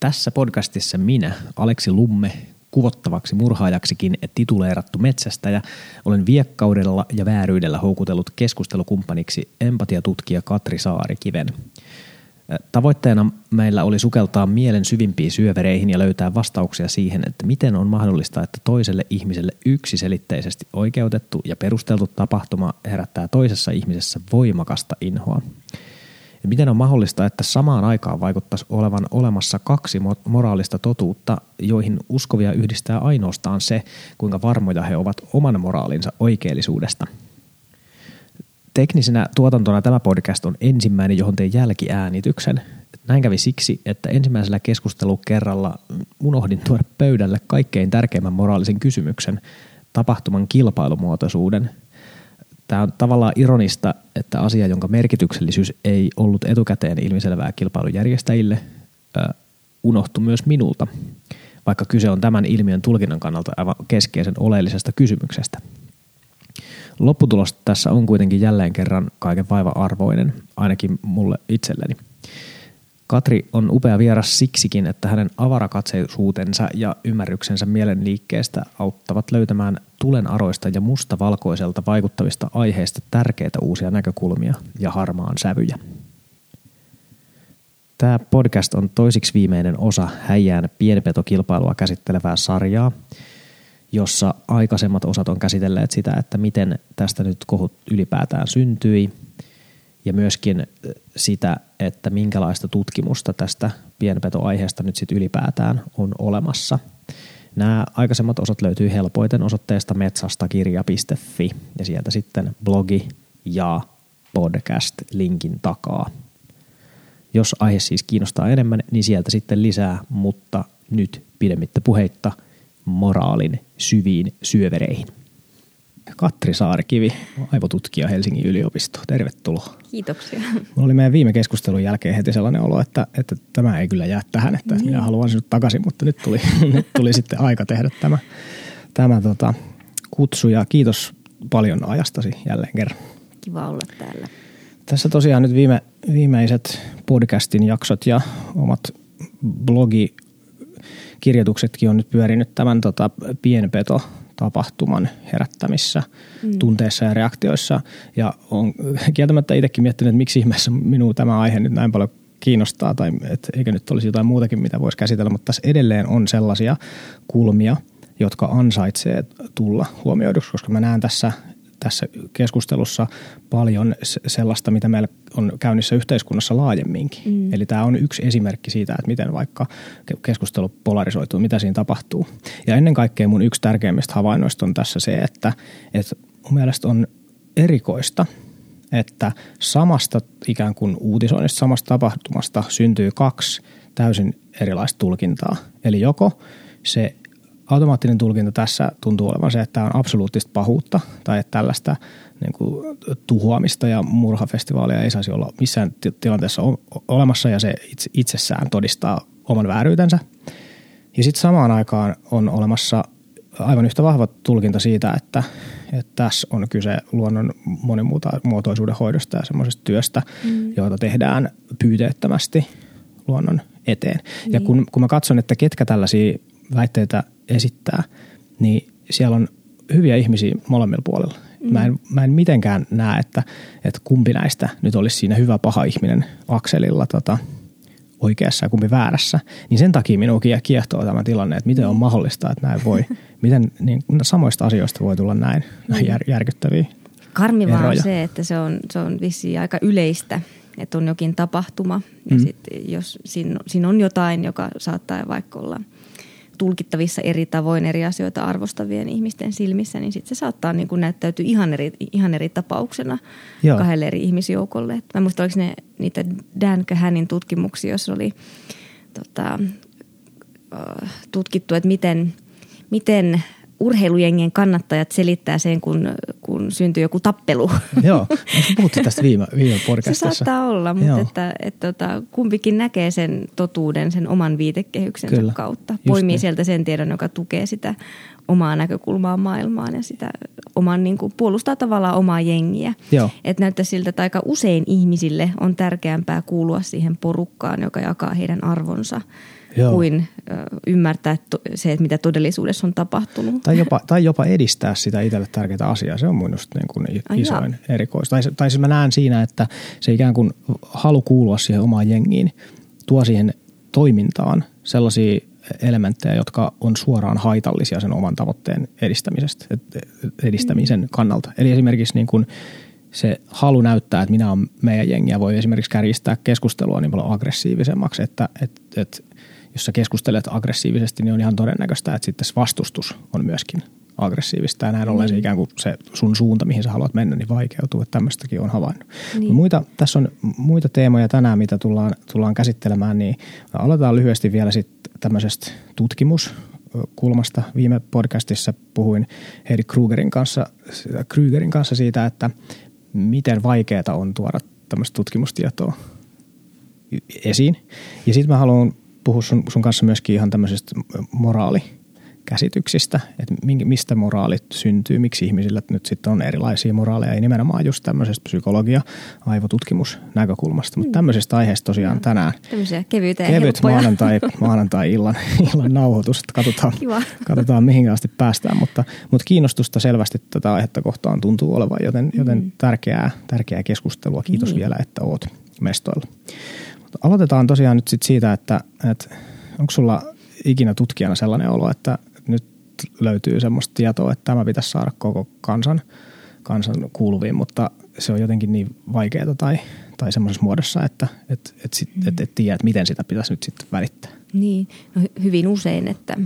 Tässä podcastissa minä, Aleksi Lumme, kuvottavaksi murhaajaksikin tituleerattu metsästäjä, olen viekkaudella ja vääryydellä houkutellut keskustelukumppaniksi empatiatutkija Katri Saarikiven. Tavoitteena meillä oli sukeltaa mielen syvimpiin syövereihin ja löytää vastauksia siihen, että miten on mahdollista, että toiselle ihmiselle yksiselitteisesti oikeutettu ja perusteltu tapahtuma herättää toisessa ihmisessä voimakasta inhoa. Miten on mahdollista, että samaan aikaan vaikuttaisi olevan olemassa kaksi moraalista totuutta, joihin uskovia yhdistää ainoastaan se, kuinka varmoja he ovat oman moraalinsa oikeellisuudesta. Teknisenä tuotantona tämä podcast on ensimmäinen, johon tein jälkiäänityksen. Näin kävi siksi, että ensimmäisellä keskustelukerralla unohdin tuoda pöydälle kaikkein tärkeimmän moraalisen kysymyksen, tapahtuman kilpailumuotoisuuden – Tämä on tavallaan ironista, että asia, jonka merkityksellisyys ei ollut etukäteen ilmiselvää kilpailujärjestäjille, unohtui myös minulta, vaikka kyse on tämän ilmiön tulkinnan kannalta aivan keskeisen oleellisesta kysymyksestä. Lopputulos tässä on kuitenkin jälleen kerran kaiken vaiva-arvoinen, ainakin mulle itselleni – Katri on upea vieras siksikin, että hänen avarakatseisuutensa ja ymmärryksensä mielenliikkeestä auttavat löytämään tulen aroista ja mustavalkoiselta vaikuttavista aiheista tärkeitä uusia näkökulmia ja harmaan sävyjä. Tämä podcast on toisiksi viimeinen osa häijään pienpetokilpailua käsittelevää sarjaa, jossa aikaisemmat osat on käsitelleet sitä, että miten tästä nyt kohut ylipäätään syntyi – ja myöskin sitä, että minkälaista tutkimusta tästä pienpetoaiheesta nyt sitten ylipäätään on olemassa. Nämä aikaisemmat osat löytyy helpoiten osoitteesta metsastakirja.fi ja sieltä sitten blogi ja podcast linkin takaa. Jos aihe siis kiinnostaa enemmän, niin sieltä sitten lisää, mutta nyt pidemmittä puheitta moraalin syviin syövereihin. Katri Saarikivi, aivotutkija Helsingin yliopisto. Tervetuloa. Kiitoksia. Mulla oli meidän viime keskustelun jälkeen heti sellainen olo, että, että tämä ei kyllä jää tähän, että niin. minä haluan sinut takaisin, mutta nyt tuli, nyt tuli sitten aika tehdä tämä, tämä tota, kutsu ja kiitos paljon ajastasi jälleen kerran. Kiva olla täällä. Tässä tosiaan nyt viime, viimeiset podcastin jaksot ja omat blogi kirjoituksetkin on nyt pyörinyt tämän tota, pienpeto tapahtuman herättämissä mm. tunteissa ja reaktioissa. Ja on kieltämättä itsekin miettinyt, että miksi ihmeessä minua tämä aihe nyt näin paljon kiinnostaa tai että eikö nyt olisi jotain muutakin, mitä voisi käsitellä, mutta tässä edelleen on sellaisia kulmia, jotka ansaitsee tulla huomioiduksi, koska mä näen tässä tässä keskustelussa paljon sellaista, mitä meillä on käynnissä yhteiskunnassa laajemminkin. Mm. Eli tämä on yksi esimerkki siitä, että miten vaikka keskustelu polarisoituu, mitä siinä tapahtuu. Ja ennen kaikkea mun yksi tärkeimmistä havainnoista on tässä se, että, että mun mielestä on erikoista, että samasta ikään kuin uutisoinnista, samasta tapahtumasta syntyy kaksi täysin erilaista tulkintaa. Eli joko se automaattinen tulkinta tässä tuntuu olevan se, että tämä on absoluuttista pahuutta tai että tällaista niin kuin, tuhoamista ja murhafestivaalia ei saisi olla missään tilanteessa olemassa ja se itsessään todistaa oman vääryytensä. Ja sitten samaan aikaan on olemassa aivan yhtä vahva tulkinta siitä, että, että tässä on kyse luonnon monimuotoisuuden hoidosta ja semmoisesta työstä, mm. jota tehdään pyyteettömästi luonnon eteen. Niin. Ja kun, kun mä katson, että ketkä tällaisia väitteitä esittää, niin siellä on hyviä ihmisiä molemmilla puolilla. Mm. Mä, en, mä en mitenkään näe, että, että kumpi näistä nyt olisi siinä hyvä paha ihminen akselilla tota, oikeassa ja kumpi väärässä. Niin sen takia minua kiehtoo tämä tilanne, että miten on mm. mahdollista, että näin voi, miten niin, samoista asioista voi tulla näin, näin mm. jär, järkyttäviä Karmivaa on se, että se on, se on vissiin aika yleistä, että on jokin tapahtuma ja mm. sit, jos siinä, siinä on jotain, joka saattaa vaikka olla – tulkittavissa eri tavoin eri asioita arvostavien ihmisten silmissä, niin sitten se saattaa niin kuin näyttäytyä ihan eri, ihan eri tapauksena Joo. kahdelle eri ihmisjoukolle. Et mä muistan, oliko ne niitä Dan Kähänin tutkimuksia, jos oli tota, tutkittu, että miten, miten urheilujengien kannattajat selittää sen, kun, kun kuin syntyi joku tappelu. Joo, puhuttiin tästä viime, viime podcastissa. Se saattaa olla, mutta että, että, että kumpikin näkee sen totuuden sen oman viitekehyksensä Kyllä, kautta. Poimii niin. sieltä sen tiedon, joka tukee sitä omaa näkökulmaa maailmaan ja sitä oman, niin kuin, puolustaa tavallaan omaa jengiä. Että näyttää siltä, että aika usein ihmisille on tärkeämpää kuulua siihen porukkaan, joka jakaa heidän arvonsa – Joo. kuin ymmärtää se, että mitä todellisuudessa on tapahtunut. Tai jopa, tai jopa edistää sitä itselle tärkeää asiaa. Se on mun just niin kuin isoin Ai erikois. Tai, tai siis mä näen siinä, että se ikään kuin halu kuulua siihen omaan jengiin tuo siihen toimintaan sellaisia elementtejä, jotka on suoraan haitallisia sen oman tavoitteen edistämisestä, edistämisen mm. kannalta. Eli esimerkiksi niin kuin se halu näyttää, että minä olen meidän jengiä, voi esimerkiksi kärjistää keskustelua niin paljon aggressiivisemmaksi, että, että, että jos sä keskustelet aggressiivisesti, niin on ihan todennäköistä, että sitten vastustus on myöskin aggressiivista ja näin ollen se mm. ikään kuin se sun suunta, mihin sä haluat mennä, niin vaikeutuu, että tämmöistäkin on havainnut. Niin. Muita, tässä on muita teemoja tänään, mitä tullaan, tullaan käsittelemään, niin aloitetaan lyhyesti vielä sitten tämmöisestä tutkimuskulmasta. Viime podcastissa puhuin Heidi Krugerin kanssa, Krugerin kanssa siitä, että miten vaikeaa on tuoda tämmöistä tutkimustietoa esiin. Ja sitten mä haluan puhua sun, sun kanssa myöskin ihan tämmöisistä moraalikäsityksistä, että mistä moraalit syntyy, miksi ihmisillä nyt sitten on erilaisia moraaleja, ja nimenomaan just tämmöisestä psykologia, aivotutkimus näkökulmasta. Mutta mm. tämmöisestä aiheesta tosiaan tänään. Tämmöisiä kevyitä ja Kevyt maanantai, maanantai illan, illan nauhoitus, että katsotaan, katsotaan mihin asti päästään, mutta, mutta kiinnostusta selvästi tätä aihetta kohtaan tuntuu olevan, joten, joten mm. tärkeää, tärkeää keskustelua. Kiitos mm. vielä, että oot mestoilla. Aloitetaan tosiaan nyt sit siitä, että, että onko sulla ikinä tutkijana sellainen olo, että nyt löytyy semmoista tietoa, että tämä pitäisi saada koko kansan, kansan kuuluviin, mutta se on jotenkin niin vaikeaa tai, tai semmoisessa muodossa, että et, et, sit, mm. et, et tiedä, että miten sitä pitäisi nyt sitten välittää. Niin, no hyvin usein, että,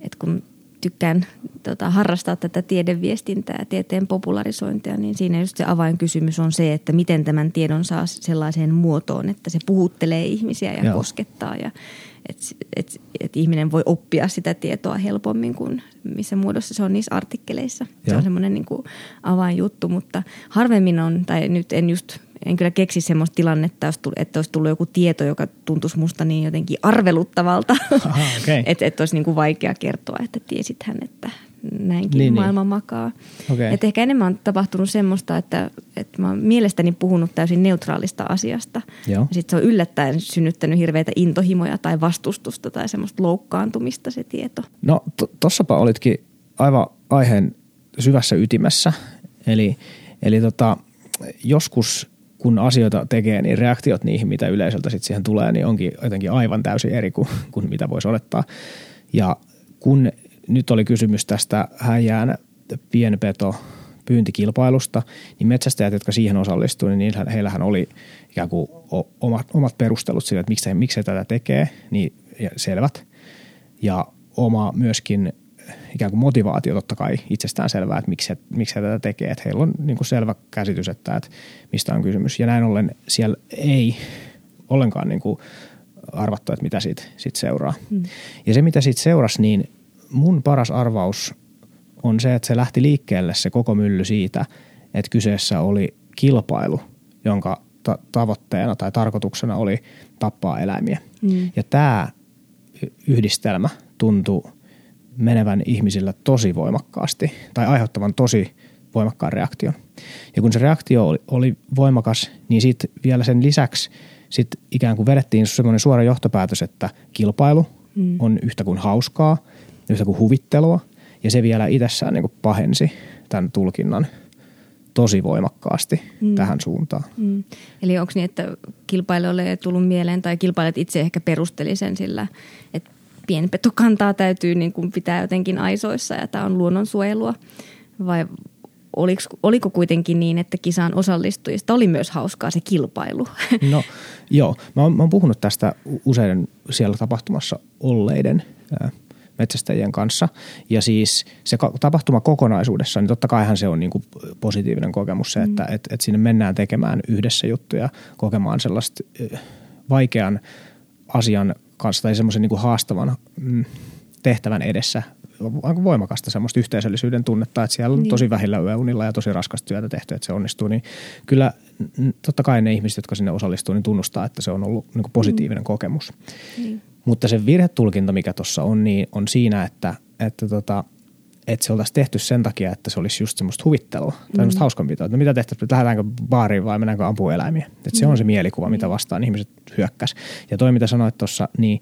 että kun tykkään tota, harrastaa tätä tiedeviestintää ja tieteen popularisointia, niin siinä just se avainkysymys on se, että miten tämän tiedon saa sellaiseen muotoon, että se puhuttelee ihmisiä ja Joo. koskettaa ja että et, et ihminen voi oppia sitä tietoa helpommin kuin missä muodossa se on niissä artikkeleissa. Joo. Se on semmoinen niin avainjuttu, mutta harvemmin on, tai nyt en just en kyllä keksi semmoista tilannetta, että olisi tullut joku tieto, joka tuntuisi musta niin jotenkin arveluttavalta. okay. että et olisi niin kuin vaikea kertoa, että tiesithän, että näinkin niin, niin. maailma niin. makaa. Okay. Et ehkä enemmän on tapahtunut semmoista, että, että mä oon mielestäni puhunut täysin neutraalista asiasta. Sitten se on yllättäen synnyttänyt hirveitä intohimoja tai vastustusta tai semmoista loukkaantumista se tieto. No to, tossapa olitkin aivan aiheen syvässä ytimessä. Eli, eli tota, joskus kun asioita tekee, niin reaktiot niihin, mitä yleisöltä sitten siihen tulee, niin onkin jotenkin aivan täysin eri kuin, kuin mitä voisi olettaa. Ja kun nyt oli kysymys tästä häjään pienpeto pyyntikilpailusta, niin metsästäjät, jotka siihen osallistuivat, niin heillähän oli ikään kuin omat, omat perustelut sille, että miksi, miksi he tätä tekee, niin selvät. Ja oma myöskin ikään kuin motivaatio totta kai itsestään selvää, että miksi he, miksi he tätä tekee. Että heillä on niin kuin selvä käsitys, että, että mistä on kysymys. Ja näin ollen siellä ei ollenkaan niin kuin arvattu, että mitä siitä, siitä seuraa. Hmm. Ja se, mitä siitä seurasi, niin mun paras arvaus on se, että se lähti liikkeelle se koko mylly siitä, että kyseessä oli kilpailu, jonka ta- tavoitteena tai tarkoituksena oli tappaa eläimiä. Mm. Ja tämä yhdistelmä tuntui menevän ihmisillä tosi voimakkaasti tai aiheuttavan tosi voimakkaan reaktion. Ja kun se reaktio oli, oli voimakas, niin sitten vielä sen lisäksi sit ikään kuin vedettiin semmoinen suora johtopäätös, että kilpailu mm. on yhtä kuin hauskaa, yhtä kuin huvittelua, ja se vielä itsessään niin kuin pahensi tämän tulkinnan tosi voimakkaasti mm. tähän suuntaan. Mm. Eli onko niin, että kilpailijoille ei tullut mieleen, tai kilpailijat itse ehkä perusteli sen sillä, että pienpetokantaa täytyy niin kuin pitää jotenkin aisoissa ja tämä on luonnonsuojelua? Vai oliko, oliko kuitenkin niin, että kisaan osallistujista oli myös hauskaa se kilpailu? No joo, mä oon, mä oon puhunut tästä useiden siellä tapahtumassa olleiden metsästäjien kanssa. Ja siis se tapahtuma kokonaisuudessa, niin totta kaihan se on niin kuin positiivinen kokemus se, että mm. et, et sinne mennään tekemään yhdessä juttuja, kokemaan sellaista vaikean asian kanssa tai semmoisen niin haastavan mm, tehtävän edessä aika voimakasta semmoista yhteisöllisyyden tunnetta, että siellä on niin. tosi vähillä yöunilla ja tosi raskasta työtä tehty, että se onnistuu, niin kyllä totta kai ne ihmiset, jotka sinne osallistuu, niin tunnustaa, että se on ollut niin positiivinen mm. kokemus. Niin. Mutta se virhetulkinta, mikä tuossa on, niin on siinä, että, että tota, että se oltaisiin tehty sen takia, että se olisi just semmoista huvittelua tai mm. semmoista hauskanpitoa. Että no mitä tehtäisiin, että lähdetäänkö baariin vai mennäänkö ampueläimiä. Että mm. se on se mielikuva, mitä vastaan ihmiset hyökkäs. Ja toi, mitä sanoit tuossa, niin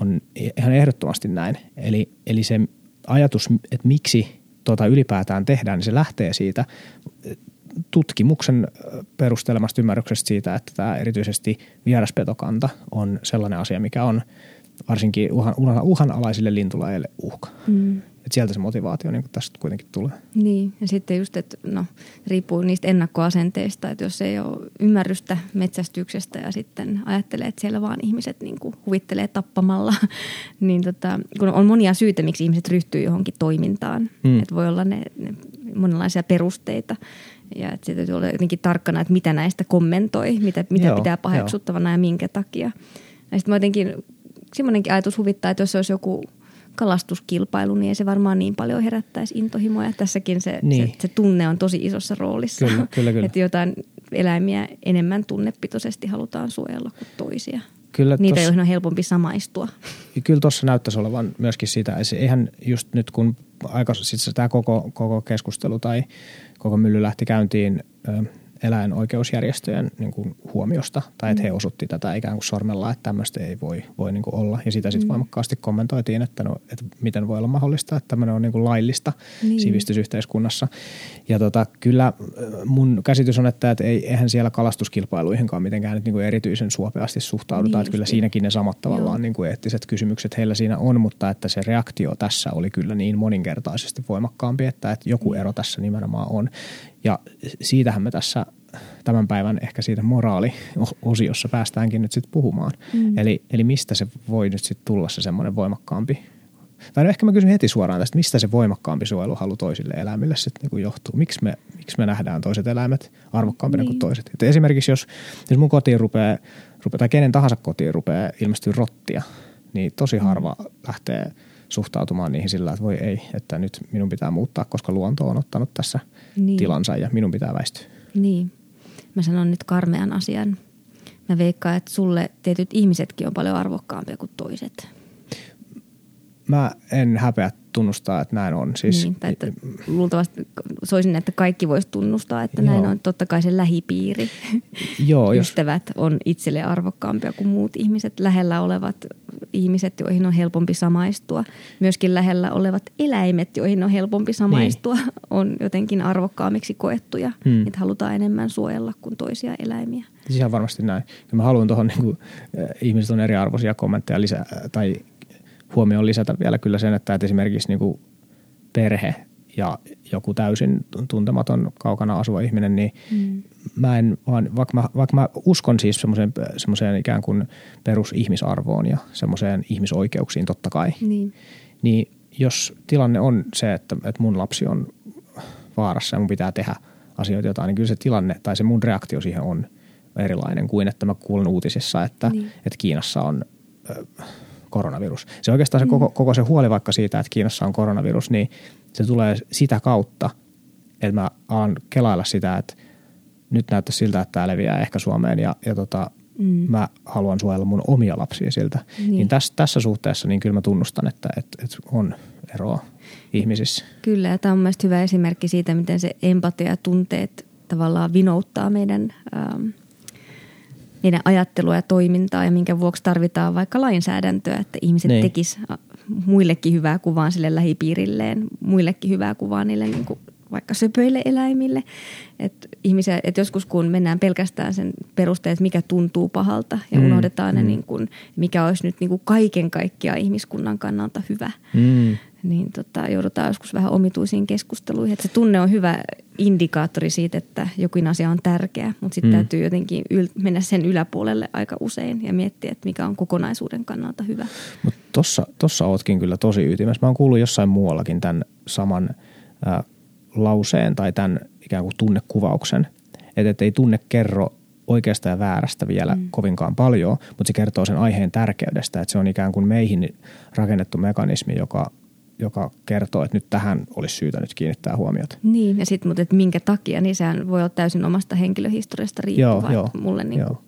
on ihan ehdottomasti näin. Eli, eli se ajatus, että miksi tuota ylipäätään tehdään, niin se lähtee siitä tutkimuksen perustelemasta ymmärryksestä siitä, että tämä erityisesti vieraspetokanta on sellainen asia, mikä on varsinkin uhan, uhanalaisille lintulajeille uhka. Mm. Et sieltä se motivaatio niin tästä kuitenkin tulee. Niin, ja sitten just, että no, riippuu niistä ennakkoasenteista, että jos ei ole ymmärrystä metsästyksestä ja sitten ajattelee, että siellä vaan ihmiset niin kuin huvittelee tappamalla, niin tota, kun on monia syitä, miksi ihmiset ryhtyy johonkin toimintaan. Mm. Että voi olla ne, ne monenlaisia perusteita ja että täytyy olla jotenkin tarkkana, että mitä näistä kommentoi, mitä, mitä Joo, pitää paheksuttavana jo. ja minkä takia. Ja sitten mä jotenkin, semmoinenkin ajatus huvittaa, että jos olisi joku – kalastuskilpailu, niin ei se varmaan niin paljon herättäisi intohimoja. Tässäkin se, niin. se, se tunne on tosi isossa roolissa. Kyllä, kyllä, kyllä. että jotain eläimiä enemmän tunnepitoisesti halutaan suojella kuin toisia. Kyllä Niitä, tossa, joihin on helpompi samaistua. Kyllä tuossa näyttäisi olevan myöskin sitä. Eihän just nyt kun aika, siis tämä koko, koko keskustelu tai koko mylly lähti käyntiin eläinoikeusjärjestöjen niin kuin huomiosta, tai että he mm. osoitti tätä ikään kuin sormella, että tämmöistä ei voi, voi niin kuin olla. Ja sitä sitten mm. voimakkaasti kommentoitiin, että, no, että miten voi olla mahdollista, että tämmöinen on niin kuin laillista niin. sivistysyhteiskunnassa. Ja tota, kyllä äh, mun käsitys on, että, että ei, eihän siellä kalastuskilpailuihinkaan mitenkään nyt niin kuin erityisen suopeasti suhtauduta. Niin että kyllä siinäkin ne samat tavallaan niin kuin eettiset kysymykset heillä siinä on, mutta että se reaktio tässä oli kyllä niin moninkertaisesti voimakkaampi, että, että joku ero tässä nimenomaan on. Ja siitähän me tässä tämän päivän ehkä siitä moraaliosiossa päästäänkin nyt sitten puhumaan. Mm. Eli, eli mistä se voi nyt sitten tulla se semmoinen voimakkaampi tai no ehkä mä kysyn heti suoraan tästä, mistä se voimakkaampi suojeluhalu toisille eläimille sitten niin johtuu? Miksi me, miksi me nähdään toiset eläimet arvokkaampina niin. kuin toiset? Että esimerkiksi jos, jos mun kotiin rupeaa, rupeaa, tai kenen tahansa kotiin rupeaa ilmestyä rottia, niin tosi mm. harva lähtee suhtautumaan niihin sillä, että voi ei, että nyt minun pitää muuttaa, koska luonto on ottanut tässä – niin. tilansa ja minun pitää väistyä. Niin. Mä sanon nyt karmean asian. Mä veikkaan, että sulle tietyt ihmisetkin on paljon arvokkaampia kuin toiset. Mä en häpeä tunnustaa, että näin on. Siis, niin, tai että luultavasti soisin, että kaikki voisi tunnustaa, että joo. näin on totta kai se lähipiiri. Joo, Ystävät jos... on itselle arvokkaampia kuin muut ihmiset. Lähellä olevat ihmiset, joihin on helpompi samaistua. Myöskin lähellä olevat eläimet, joihin on helpompi samaistua, niin. on jotenkin arvokkaammiksi koettuja. Hmm. Että halutaan enemmän suojella kuin toisia eläimiä. Siis ihan varmasti näin. Ja mä haluan tuohon, niin kuin, ihmiset on eriarvoisia kommentteja lisää, tai huomioon lisätä vielä kyllä sen, että esimerkiksi niin kuin perhe ja joku täysin tuntematon kaukana asuva ihminen, niin mm. mä en vaan, vaikka mä, vaikka mä uskon siis semmoiseen, semmoiseen ikään kuin perusihmisarvoon ja semmoiseen ihmisoikeuksiin totta kai, niin. niin jos tilanne on se, että, että mun lapsi on vaarassa ja mun pitää tehdä asioita jotain, niin kyllä se tilanne tai se mun reaktio siihen on erilainen kuin että mä kuulen uutisissa, että, niin. että Kiinassa on koronavirus. Se oikeastaan se mm. koko, koko se huoli vaikka siitä, että Kiinassa on koronavirus, niin se tulee sitä kautta, että mä alan kelailla sitä, että nyt näyttää siltä, että tämä leviää ehkä Suomeen ja, ja tota, mm. mä haluan suojella mun omia lapsia siltä. Niin, niin tässä, tässä suhteessa niin kyllä mä tunnustan, että, että, että on eroa ihmisissä. Kyllä ja tämä on mielestäni hyvä esimerkki siitä, miten se empatia ja tunteet tavallaan vinouttaa meidän ähm, – meidän ajattelua ja toimintaa ja minkä vuoksi tarvitaan vaikka lainsäädäntöä, että ihmiset niin. tekis muillekin hyvää kuvaa sille lähipiirilleen, muillekin hyvää kuvaa niille niin kuin vaikka söpöille eläimille. Et ihmisiä, et joskus kun mennään pelkästään sen perusteella, että mikä tuntuu pahalta ja mm, unohdetaan mm. ne, niin kuin, mikä olisi nyt niin kuin kaiken kaikkiaan ihmiskunnan kannalta hyvä, mm. Niin tota, joudutaan joskus vähän omituisiin keskusteluihin. Et se tunne on hyvä indikaattori siitä, että jokin asia on tärkeä, mutta sitten mm. täytyy jotenkin yl- mennä sen yläpuolelle aika usein ja miettiä, että mikä on kokonaisuuden kannalta hyvä. Mutta tossa, tossa ootkin kyllä tosi ytimessä. Mä oon kuullut jossain muuallakin tämän saman äh, lauseen tai tämän ikään kuin tunnekuvauksen, että et ei tunne kerro oikeasta ja väärästä vielä mm. kovinkaan paljon, mutta se kertoo sen aiheen tärkeydestä, että se on ikään kuin meihin rakennettu mekanismi, joka joka kertoo, että nyt tähän olisi syytä nyt kiinnittää huomiota. Niin, ja sitten, mutta että minkä takia, niin sehän voi olla täysin omasta henkilöhistoriasta riippuva. Joo, joo, mulle niin joo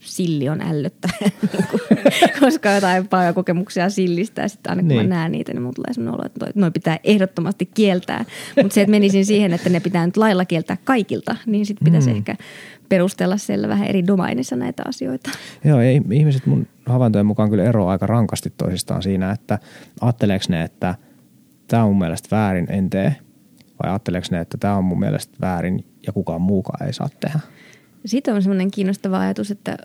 silli on ällöttävä, koska jotain paljon kokemuksia sillistä ja sitten aina kun niin. mä näen niitä, niin mulla tulee sellainen olo, että noin pitää ehdottomasti kieltää. Mutta se, että menisin siihen, että ne pitää nyt lailla kieltää kaikilta, niin sitten pitäisi mm. ehkä perustella siellä vähän eri domainissa näitä asioita. Joo, ei, ihmiset mun havaintojen mukaan kyllä eroaa aika rankasti toisistaan siinä, että ajatteleeko ne, että tämä on mun mielestä väärin, en tee, vai ajatteleeko ne, että tämä on mun mielestä väärin ja kukaan muukaan ei saa tehdä? Sitten on semmoinen kiinnostava ajatus, että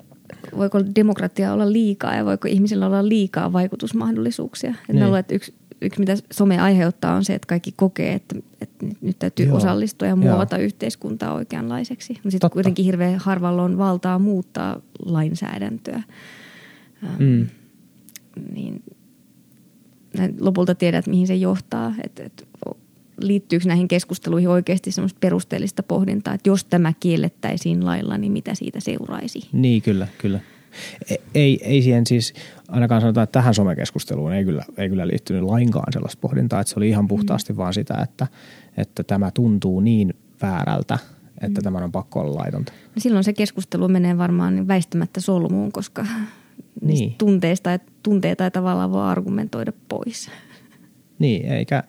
voiko demokratia olla liikaa ja voiko ihmisillä olla liikaa vaikutusmahdollisuuksia. Niin. luulen, että yksi, yksi, mitä some aiheuttaa, on se, että kaikki kokee, että, että nyt täytyy Joo. osallistua ja muovata Joo. yhteiskuntaa oikeanlaiseksi. Mutta sitten kuitenkin hirveän harvalla on valtaa muuttaa lainsäädäntöä. Mm. Niin lopulta tiedät, mihin se johtaa. Että, että liittyykö näihin keskusteluihin oikeasti semmoista perusteellista pohdintaa, että jos tämä kiellettäisiin lailla, niin mitä siitä seuraisi? Niin, kyllä, kyllä. E, ei, ei siihen siis ainakaan sanota, että tähän somekeskusteluun ei kyllä, ei kyllä liittynyt lainkaan sellaista pohdintaa, että se oli ihan puhtaasti mm. vaan sitä, että, että tämä tuntuu niin väärältä, että mm. tämä on pakko olla laitonta. No silloin se keskustelu menee varmaan väistämättä solmuun, koska niin. tunteista, tunteita ei tavallaan voi argumentoida pois. Niin, eikä,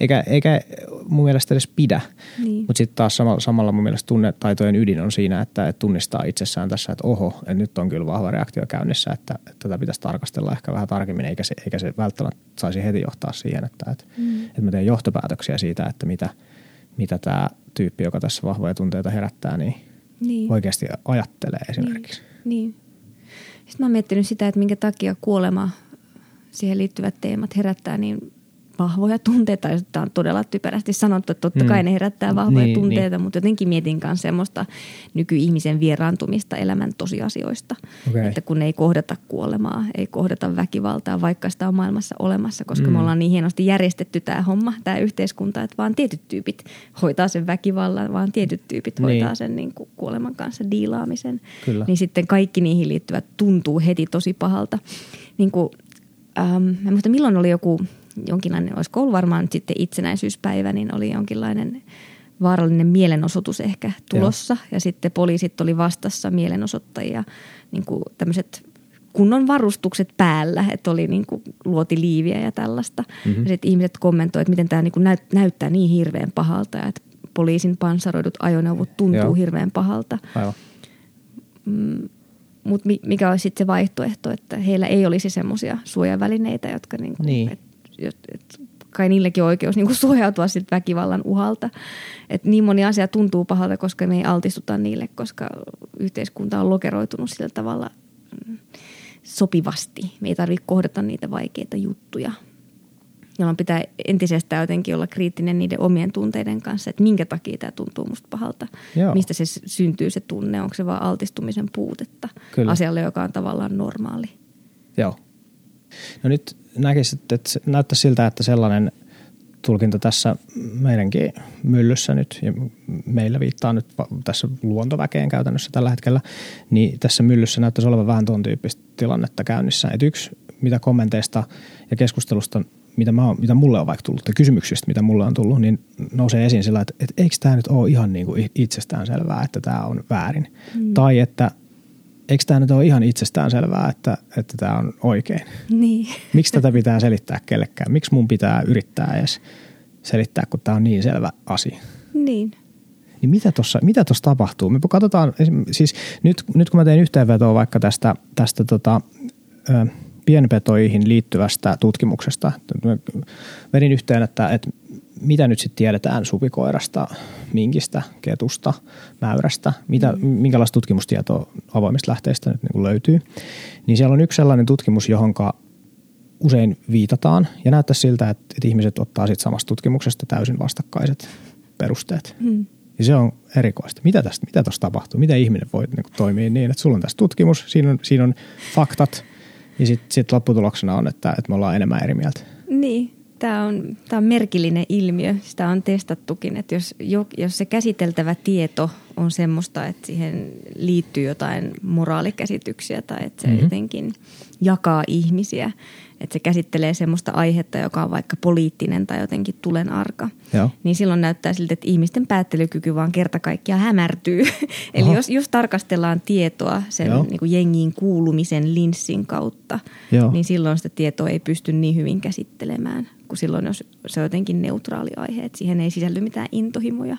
eikä, eikä mun mielestä edes pidä. Niin. Mutta sitten taas samalla, samalla mun mielestä tunnetaitojen ydin on siinä, että, että tunnistaa itsessään tässä, että oho, että nyt on kyllä vahva reaktio käynnissä, että, että tätä pitäisi tarkastella ehkä vähän tarkemmin, eikä se, eikä se välttämättä saisi heti johtaa siihen, että, että, mm. että mä teen johtopäätöksiä siitä, että mitä, mitä tämä tyyppi, joka tässä vahvoja tunteita herättää, niin, niin. oikeasti ajattelee esimerkiksi. Niin. niin. Sitten mä oon miettinyt sitä, että minkä takia kuolema, siihen liittyvät teemat herättää niin vahvoja tunteita, jos tämä on todella typerästi sanottu, että totta kai mm. ne herättää vahvoja niin, tunteita, niin. mutta jotenkin mietin myös semmoista nykyihmisen vieraantumista elämän tosiasioista, okay. että kun ei kohdata kuolemaa, ei kohdata väkivaltaa, vaikka sitä on maailmassa olemassa, koska mm. me ollaan niin hienosti järjestetty tämä homma, tämä yhteiskunta, että vaan tietyt tyypit hoitaa sen väkivallan, vaan tietyt tyypit niin. hoitaa sen niin kuin kuoleman kanssa diilaamisen, Kyllä. niin sitten kaikki niihin liittyvät tuntuu heti tosi pahalta. Niin kuin, ähm, mä muista milloin oli joku jonkinlainen, olisi ollut varmaan sitten itsenäisyyspäivä, niin oli jonkinlainen vaarallinen mielenosoitus ehkä tulossa. Joo. Ja sitten poliisit oli vastassa mielenosoittajia, niin kuin tämmöiset kunnon varustukset päällä, että oli niin kuin luotiliiviä ja tällaista. Mm-hmm. Ja sitten ihmiset kommentoivat, että miten tämä niin kuin näyt, näyttää niin hirveän pahalta ja että poliisin panssaroidut ajoneuvot tuntuu Joo. hirveän pahalta. Aivan. Mm, Mutta mikä olisi sitten se vaihtoehto, että heillä ei olisi semmoisia suojavälineitä, jotka niin kuin, niin. Et et kai niilläkin on oikeus niin kuin suojautua siltä väkivallan uhalta. Et niin moni asia tuntuu pahalta, koska me ei altistuta niille, koska yhteiskunta on lokeroitunut sillä tavalla mm, sopivasti. Me ei tarvitse kohdata niitä vaikeita juttuja, jolloin pitää entisestään jotenkin olla kriittinen niiden omien tunteiden kanssa, että minkä takia tämä tuntuu musta pahalta. Joo. Mistä se syntyy se tunne, onko se vaan altistumisen puutetta Kyllä. asialle, joka on tavallaan normaali. Joo. No nyt näkisit, että näyttää siltä, että sellainen tulkinta tässä meidänkin myllyssä nyt, ja meillä viittaa nyt tässä luontoväkeen käytännössä tällä hetkellä, niin tässä myllyssä näyttäisi olevan vähän tuon tyyppistä tilannetta käynnissä. Et yksi, mitä kommenteista ja keskustelusta, mitä, mä, mitä mulle on vaikka tullut, tai kysymyksistä, mitä mulle on tullut, niin nousee esiin sillä, että, että eikö tämä nyt ole ihan niin kuin itsestään selvää, että tämä on väärin. Mm. Tai että eikö tämä nyt ole ihan itsestään selvää, että, että tämä on oikein? Niin. Miksi tätä pitää selittää kellekään? Miksi mun pitää yrittää edes selittää, kun tämä on niin selvä asia? Niin. Niin mitä tuossa mitä tossa tapahtuu? Me katsotaan, siis nyt, nyt kun mä teen yhteenvetoa vaikka tästä, tästä tota, ö, pienpetoihin liittyvästä tutkimuksesta, vedin yhteen, että, että mitä nyt sitten tiedetään supikoirasta, minkistä, ketusta, mäyrästä, mitä, mm. minkälaista tutkimustietoa avoimista lähteistä nyt niin löytyy, niin siellä on yksi sellainen tutkimus, johon usein viitataan ja näyttää siltä, että, että ihmiset ottaa siitä samasta tutkimuksesta täysin vastakkaiset perusteet. Mm. Ja se on erikoista. Mitä tästä, mitä tuossa tapahtuu? Miten ihminen voi niin kuin, toimia niin, että sulla on tässä tutkimus, siinä on, siinä on faktat ja sitten sit lopputuloksena on, että, että me ollaan enemmän eri mieltä. Niin, Tämä on, tämä on merkillinen ilmiö. Sitä on testattukin, että jos, jos se käsiteltävä tieto on semmoista, että siihen liittyy jotain moraalikäsityksiä tai että se mm-hmm. jotenkin jakaa ihmisiä, että se käsittelee semmoista aihetta, joka on vaikka poliittinen tai jotenkin tulen arka, Joo. niin silloin näyttää siltä, että ihmisten päättelykyky vaan kerta kaikkiaan hämärtyy. Eli jos, jos tarkastellaan tietoa sen niin kuin jengiin kuulumisen linssin kautta, Joo. niin silloin sitä tietoa ei pysty niin hyvin käsittelemään kuin silloin, jos se on jotenkin neutraali aihe, että siihen ei sisälly mitään intohimoja.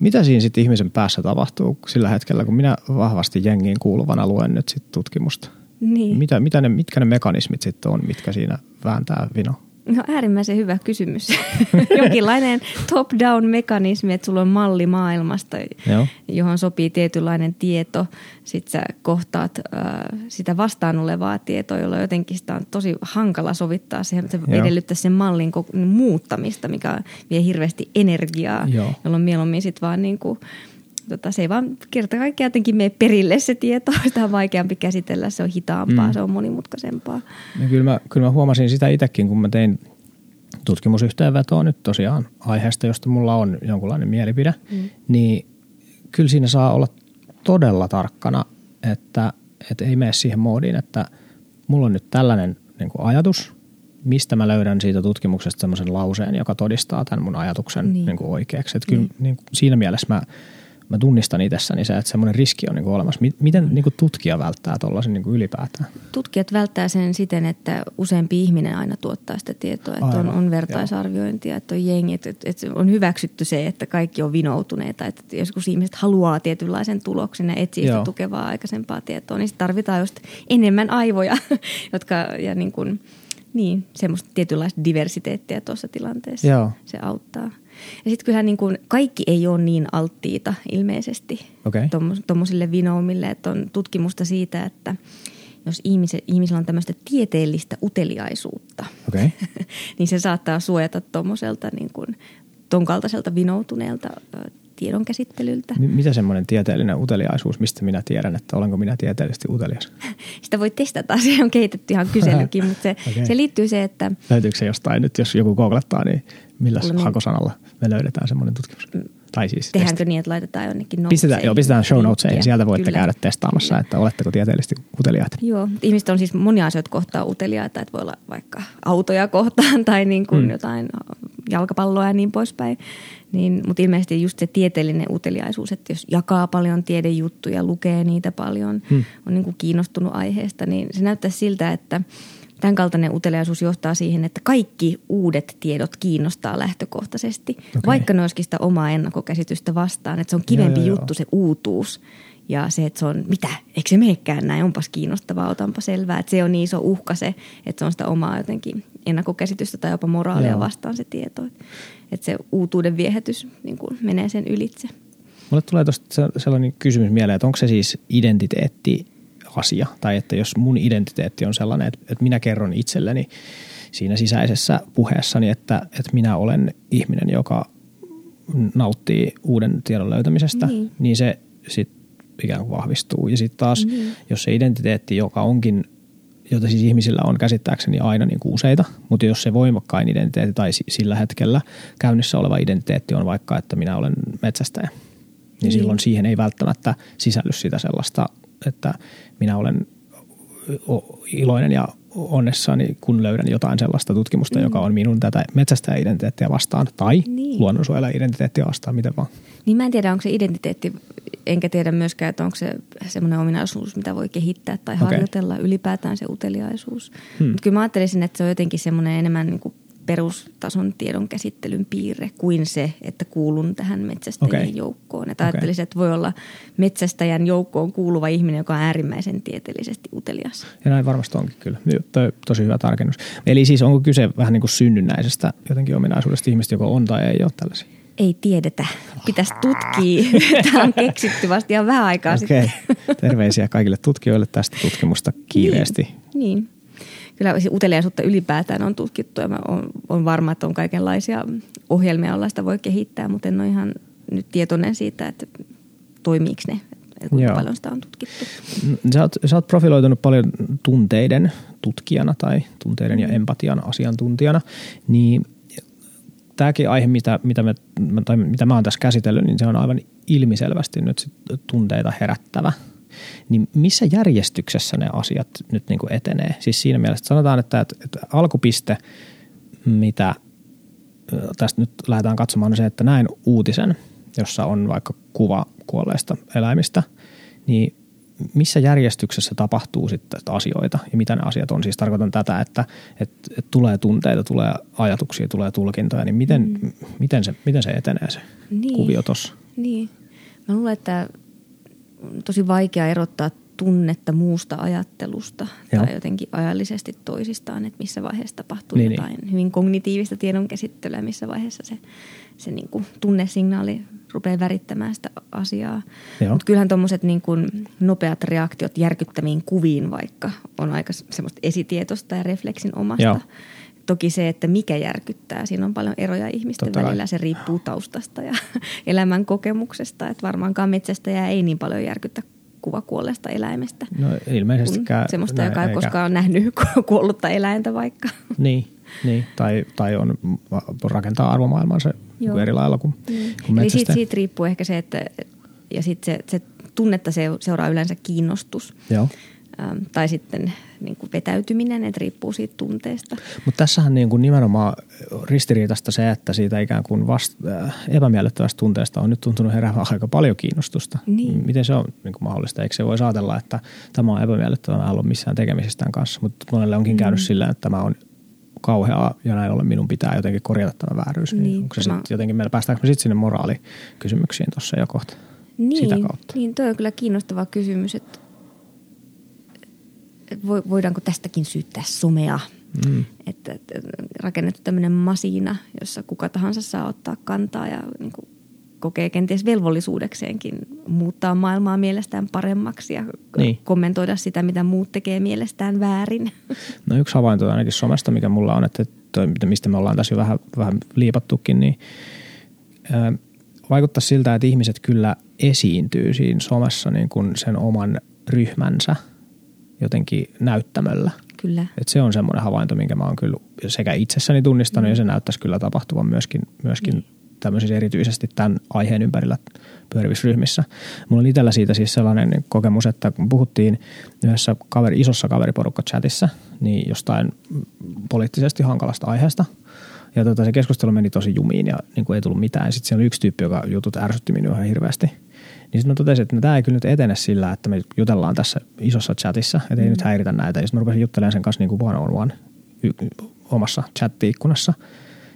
Mitä siinä sitten ihmisen päässä tapahtuu sillä hetkellä, kun minä vahvasti jengiin kuuluvana luen nyt sit tutkimusta? Niin. Mitä, mitä ne, mitkä ne mekanismit sitten on, mitkä siinä vääntää vino? No äärimmäisen hyvä kysymys. Jonkinlainen top-down mekanismi, että sulla on malli maailmasta, Joo. johon sopii tietynlainen tieto. Sitten sä kohtaat äh, sitä vastaan olevaa tietoa, jolla jotenkin sitä on tosi hankala sovittaa siihen. Se edellyttää sen mallin muuttamista, mikä vie hirveästi energiaa, Joo. jolloin mieluummin sitten vaan niin kuin – tota, se ei vaan kerta kaikkiaan jotenkin mene perille se tieto. Sitä on vaikeampi käsitellä, se on hitaampaa, mm. se on monimutkaisempaa. Ja kyllä, mä, kyllä mä huomasin sitä itsekin, kun mä tein tutkimusyhteenvetoa nyt tosiaan aiheesta, josta mulla on jonkunlainen mielipide, mm. niin kyllä siinä saa olla todella tarkkana, että, että ei mene siihen moodiin, että mulla on nyt tällainen niin kuin ajatus, mistä mä löydän siitä tutkimuksesta semmoisen lauseen, joka todistaa tämän mun ajatuksen niin. Niin kuin oikeaksi. Että kyllä niin. Niin kuin siinä mielessä mä mä tunnistan itsessäni se, että semmoinen riski on niin kuin olemassa. Miten niin kuin tutkija välttää tuollaisen niin ylipäätään? Tutkijat välttää sen siten, että useampi ihminen aina tuottaa sitä tietoa, että Aivan, on, on vertaisarviointia, joo. että on jengi, että, että on hyväksytty se, että kaikki on vinoutuneita, että joskus ihmiset haluaa tietynlaisen tuloksen ja etsii sitä tukevaa aikaisempaa tietoa, niin tarvitaan just enemmän aivoja, jotka ja niin kuin, niin, semmoista tietynlaista diversiteettiä tuossa tilanteessa. Joo. Se auttaa. Ja sitten kyllähän niin kuin kaikki ei ole niin alttiita ilmeisesti okay. tuommoisille vinoumille, että on tutkimusta siitä, että jos ihmise, ihmisellä on tämmöistä tieteellistä uteliaisuutta, okay. niin se saattaa suojata tuommoiselta niin kuin ton kaltaiselta vinoutuneelta tiedon käsittelyltä. Mitä semmoinen tieteellinen uteliaisuus, mistä minä tiedän, että olenko minä tieteellisesti utelias? Sitä voi testata, se on kehitetty ihan kyselykin, mutta se, okay. se liittyy se, että... Löytyykö se jostain nyt, jos joku googlettaa, niin millä hakosanalla me löydetään semmoinen tutkimus? Mm. Tai siis Tehdäänkö niin, että laitetaan jonnekin notesiin? Pistetään, joo, pistetään show notesiin. Sieltä voitte Kyllä. käydä testaamassa, Kyllä. että oletteko tieteellisesti uteliaita. Joo, ihmiset on siis monia asioita kohtaan uteliaita, että voi olla vaikka autoja kohtaan tai niin kuin mm. jotain jalkapalloa ja niin poispäin. Niin, mutta ilmeisesti just se tieteellinen uteliaisuus, että jos jakaa paljon tiedejuttuja, lukee niitä paljon, hmm. on niin kuin kiinnostunut aiheesta, niin se näyttää siltä, että tämän kaltainen uteliaisuus johtaa siihen, että kaikki uudet tiedot kiinnostaa lähtökohtaisesti, okay. vaikka ne olisikin sitä omaa ennakkokäsitystä vastaan. Että se on kivempi joo, joo, juttu, joo. se uutuus ja se, että se on, mitä, eikö se meekään näin, onpas kiinnostavaa, otanpa selvää. Että se on niin iso uhka se, että se on sitä omaa jotenkin ennakkokäsitystä tai jopa moraalia Joo. vastaan se tieto. Että se uutuuden viehätys niin kuin menee sen ylitse. Mulle tulee tuosta sellainen kysymys mieleen, että onko se siis identiteetti asia, tai että jos mun identiteetti on sellainen, että, että minä kerron itselleni siinä sisäisessä puheessani, että, että minä olen ihminen, joka nauttii uuden tiedon löytämisestä, niin, niin se sitten ikään kuin vahvistuu. Ja sitten taas, niin. jos se identiteetti, joka onkin jota siis ihmisillä on käsittääkseni aina niin kuin useita, mutta jos se voimakkain identiteetti tai sillä hetkellä käynnissä oleva identiteetti on vaikka, että minä olen metsästäjä, niin, niin. silloin siihen ei välttämättä sisälly sitä sellaista, että minä olen iloinen ja onnessani, kun löydän jotain sellaista tutkimusta, mm. joka on minun tätä metsästäjä-identiteettiä vastaan tai niin. luonnonsuojella-identiteettiä vastaan, miten vaan. Niin mä en tiedä, onko se identiteetti, enkä tiedä myöskään, että onko se semmoinen ominaisuus, mitä voi kehittää tai okay. harjoitella ylipäätään se uteliaisuus. Hmm. Mutta kyllä mä ajattelisin, että se on jotenkin semmoinen enemmän niin kuin perustason tiedon käsittelyn piirre kuin se, että kuulun tähän metsästäjien okay. joukkoon. Että okay. ajattelisin, että voi olla metsästäjän joukkoon kuuluva ihminen, joka on äärimmäisen tieteellisesti utelias. Ja näin varmasti onkin kyllä. Tosi hyvä tarkennus. Eli siis onko kyse vähän niin kuin synnynnäisestä jotenkin ominaisuudesta ihmistä, joka on tai ei ole tällaisia? Ei tiedetä. Pitäisi tutkia. Tämä on keksitty vasta ihan vähän aikaa okay. sitten. Terveisiä kaikille tutkijoille tästä tutkimusta kiireesti. Niin, niin kyllä uteliaisuutta ylipäätään on tutkittu ja mä on, on varma, että on kaikenlaisia ohjelmia, joilla sitä voi kehittää, mutta en ole ihan nyt tietoinen siitä, että toimiiko ne, että kuinka Joo. paljon sitä on tutkittu. Sä oot, sä oot profiloitunut paljon tunteiden tutkijana tai tunteiden ja mm. empatian asiantuntijana, niin tämäkin aihe, mitä, mitä, me, tai mitä mä oon tässä käsitellyt, niin se on aivan ilmiselvästi nyt tunteita herättävä niin missä järjestyksessä ne asiat nyt niin kuin etenee? Siis siinä mielessä sanotaan, että, että alkupiste, mitä tästä nyt lähdetään katsomaan, on se, että näin uutisen, jossa on vaikka kuva kuolleista eläimistä, niin missä järjestyksessä tapahtuu sitten asioita ja mitä ne asiat on. Siis tarkoitan tätä, että, että, että tulee tunteita, tulee ajatuksia, tulee tulkintoja, niin miten, mm. miten, se, miten se etenee se niin. kuvio tuossa? Niin. Mä luulen, että tosi vaikea erottaa tunnetta muusta ajattelusta Joo. tai jotenkin ajallisesti toisistaan, että missä vaiheessa tapahtuu niin, niin. jotain niin. hyvin kognitiivista tiedonkäsittelyä, missä vaiheessa se, se niin kuin tunnesignaali rupeaa värittämään sitä asiaa. Mutta kyllähän tuommoiset niin nopeat reaktiot järkyttäviin kuviin vaikka on aika semmoista esitietosta ja refleksin omasta. Joo. Toki se, että mikä järkyttää, siinä on paljon eroja ihmisten Totta välillä. Se riippuu taustasta ja elämän kokemuksesta. Että varmaankaan metsästäjä ei niin paljon järkyttä kuva kuolleesta eläimestä. No ilmeisestikään. Semmoista, joka ei koskaan ole nähnyt kuollutta eläintä vaikka. Niin, niin. Tai, tai on, rakentaa arvomaailmansa Joo. eri lailla kuin, mm. kuin Eli siitä, siitä riippuu ehkä se, että ja sitten se, se tunnetta seuraa yleensä kiinnostus. Joo. Ähm, tai sitten niin kuin vetäytyminen, että riippuu siitä tunteesta. Mutta tässähän niin kuin nimenomaan ristiriitasta se, että siitä ikään kuin vasta, äh, epämiellyttävästä tunteesta on nyt tuntunut heräävän aika paljon kiinnostusta. Niin. Miten se on niin kuin mahdollista? Eikö se voi ajatella, että tämä on epämiellyttävää, mä en missään tekemisestään kanssa, mutta monelle onkin käynyt mm. sillä, että tämä on kauheaa ja näin ollen minun pitää jotenkin korjata tämä vääryys. Niin, niin onko se tämä... jotenkin, päästäänkö me sitten sinne moraalikysymyksiin tuossa jo kohta? Niin, niin, toi on kyllä kiinnostava kysymys, että voidaanko tästäkin syyttää somea. Mm. Että, että rakennettu tämmöinen masina, jossa kuka tahansa saa ottaa kantaa ja niin kuin kokee kenties velvollisuudekseenkin muuttaa maailmaa mielestään paremmaksi ja niin. kommentoida sitä, mitä muut tekee mielestään väärin. No yksi havainto ainakin somesta, mikä mulla on, että toi, mistä me ollaan tässä jo vähän, vähän liipattukin, niin ää, vaikuttaa siltä, että ihmiset kyllä esiintyy siinä somessa niin kuin sen oman ryhmänsä jotenkin näyttämöllä. Kyllä. Et se on semmoinen havainto, minkä mä oon kyllä sekä itsessäni tunnistanut mm. ja se näyttäisi kyllä tapahtuvan myöskin, myöskin niin tämmöisissä erityisesti tämän aiheen ympärillä pyörivissä ryhmissä. Mulla on itsellä siitä siis sellainen kokemus, että kun puhuttiin yhdessä kaveri, isossa kaveriporukka-chatissa, niin jostain poliittisesti hankalasta aiheesta, ja tota, se keskustelu meni tosi jumiin ja niin kuin ei tullut mitään. Sitten siellä oli yksi tyyppi, joka jutut ärsytti minua ihan hirveästi. Niin sitten mä totesin, että no, tämä ei kyllä nyt etene sillä, että me jutellaan tässä isossa chatissa, että ei mm. nyt häiritä näitä. Ja sitten mä rupesin juttelemaan sen kanssa niin kuin one on one omassa chat-ikkunassa –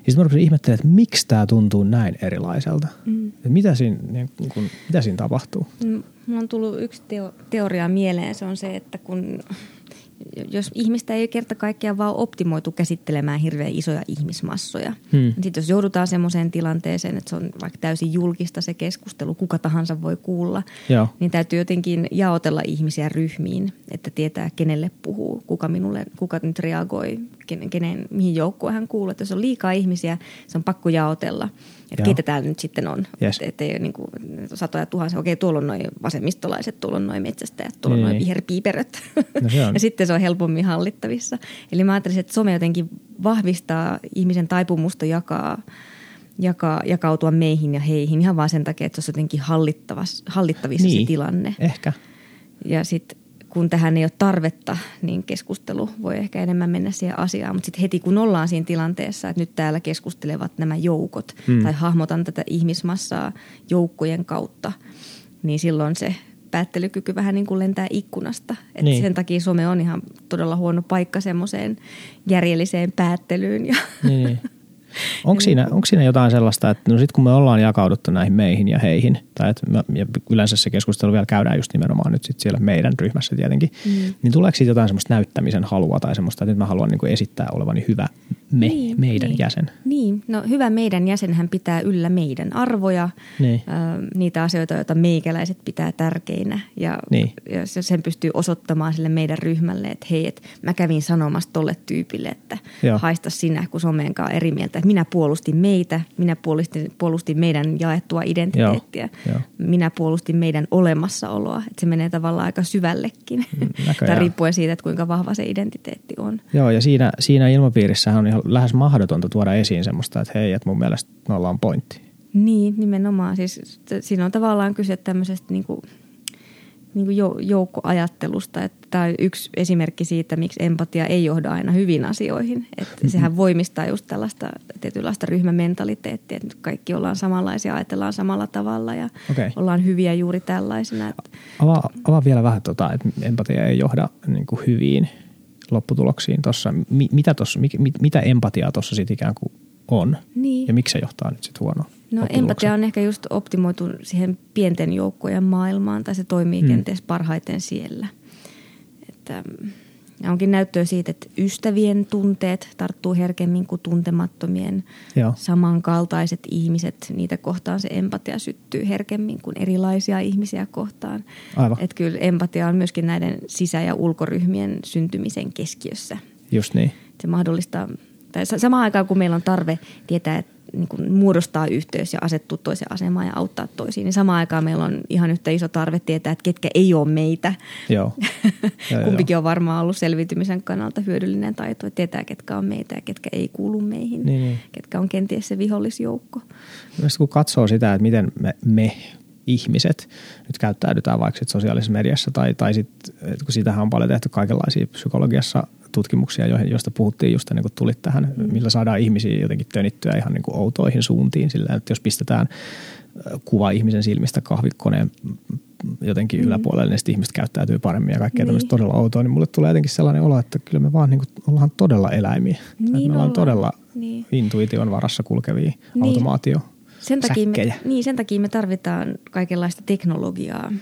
ja sitten mä rupesin ihmettelemään, että miksi tämä tuntuu näin erilaiselta. Mm. mitä, siinä, niin kun, mitä siinä tapahtuu? Mm, mulla on tullut yksi teo, teoria mieleen. Se on se, että kun jos ihmistä ei kerta kaikkiaan vaan optimoitu käsittelemään hirveän isoja ihmismassoja. Hmm. Sitten jos joudutaan semmoiseen tilanteeseen, että se on vaikka täysin julkista se keskustelu, kuka tahansa voi kuulla, Joo. niin täytyy jotenkin jaotella ihmisiä ryhmiin, että tietää kenelle puhuu, kuka minulle, kuka nyt reagoi, kenen, kenen, mihin joukkoon hän kuuluu. Että jos on liikaa ihmisiä, se on pakko jaotella – että keitä täällä nyt sitten on. Yes. Että ei ole niin kuin satoja tuhansia. Okei, tuolla on noin vasemmistolaiset, tuolla on noin metsästäjät, tuolla on noin niin. viherpiiperöt. No ja sitten se on helpommin hallittavissa. Eli mä ajattelisin, että some jotenkin vahvistaa ihmisen taipumusta jakaa jakaa, jakautua meihin ja heihin ihan vaan sen takia, että se olisi jotenkin hallittavissa niin, se tilanne. ehkä. Ja sitten kun tähän ei ole tarvetta, niin keskustelu voi ehkä enemmän mennä siihen asiaan. Mutta sitten heti kun ollaan siinä tilanteessa, että nyt täällä keskustelevat nämä joukot hmm. tai hahmotan tätä ihmismassaa joukkojen kautta, niin silloin se päättelykyky vähän niin kuin lentää ikkunasta. Et niin. Sen takia some on ihan todella huono paikka semmoiseen järjelliseen päättelyyn. Ja niin. Onko siinä, onko siinä jotain sellaista, että no sit kun me ollaan jakauduttu näihin meihin ja heihin, tai että me, ja yleensä se keskustelu vielä käydään just nimenomaan nyt sit siellä meidän ryhmässä tietenkin, mm. niin tuleeko siitä jotain semmoista näyttämisen halua tai semmoista, että nyt mä haluan niin kuin esittää olevani hyvä me, niin, meidän niin, jäsen? Niin, no hyvä meidän jäsenhän pitää yllä meidän arvoja, niin. äh, niitä asioita, joita meikäläiset pitää tärkeinä ja, niin. ja sen pystyy osoittamaan sille meidän ryhmälle, että hei, et mä kävin sanomassa tolle tyypille, että Joo. haista sinä, kun someenkaan eri mieltä että minä puolustin meitä, minä puolustin, puolustin meidän jaettua identiteettiä, Joo, jo. minä puolustin meidän olemassaoloa. Että se menee tavallaan aika syvällekin, mm, tai riippuen siitä, että kuinka vahva se identiteetti on. Joo, ja siinä, siinä ilmapiirissä on ihan lähes mahdotonta tuoda esiin semmoista, että hei, että mun mielestä me ollaan pointti. Niin, nimenomaan. Siis siinä on tavallaan kyse tämmöisestä niin kuin niin kuin joukkoajattelusta. Että tämä on yksi esimerkki siitä, miksi empatia ei johda aina hyvin asioihin. Että mm-hmm. Sehän voimistaa just tällaista tietynlaista ryhmämentaliteettia, että nyt kaikki ollaan samanlaisia, ajatellaan samalla tavalla ja okay. ollaan hyviä juuri tällaisena. Avaa, avaa vielä vähän, tota, että empatia ei johda niin kuin hyviin lopputuloksiin tuossa. Mitä, tossa, mit, mitä empatiaa tuossa sitten ikään kuin on niin. ja miksi se johtaa nyt sitten huonoa? No empatia on ehkä just optimoitu siihen pienten joukkojen maailmaan tai se toimii hmm. kenties parhaiten siellä. Että, ja onkin näyttöä siitä, että ystävien tunteet tarttuu herkemmin kuin tuntemattomien. Joo. Samankaltaiset ihmiset, niitä kohtaan se empatia syttyy herkemmin kuin erilaisia ihmisiä kohtaan. Aivan. Että kyllä empatia on myöskin näiden sisä- ja ulkoryhmien syntymisen keskiössä. Just niin. Se mahdollistaa, tai samaan aikaan kun meillä on tarve tietää, että niin kuin muodostaa yhteys ja asettua toisen asemaan ja auttaa toisiin. Niin samaan aikaan meillä on ihan yhtä iso tarve tietää, että ketkä ei ole meitä. Joo. Kumpikin on varmaan ollut selviytymisen kannalta hyödyllinen taito, että tietää, ketkä on meitä ja ketkä ei kuulu meihin. Niin, niin. Ketkä on kenties se vihollisjoukko. Mielestäni kun katsoo sitä, että miten me, me ihmiset nyt käyttäydytään vaikka sit sosiaalisessa mediassa tai, tai sitten, kun siitähän on paljon tehty kaikenlaisia psykologiassa – tutkimuksia, joista puhuttiin just ennen kuin tulit tähän, mm. millä saadaan ihmisiä jotenkin tönittyä ihan niin kuin outoihin suuntiin. Sillä, että jos pistetään kuva ihmisen silmistä kahvikoneen jotenkin mm. yläpuolelle, niin sitten ihmiset käyttäytyy paremmin ja kaikkea niin. tämmöistä todella outoa, niin mulle tulee jotenkin sellainen olo, että kyllä me vaan niin kuin, ollaan todella eläimiä. Niin me ollaan, ollaan todella niin. intuition varassa kulkevia niin. automaatio sen takia, me, niin, sen takia me tarvitaan kaikenlaista teknologiaa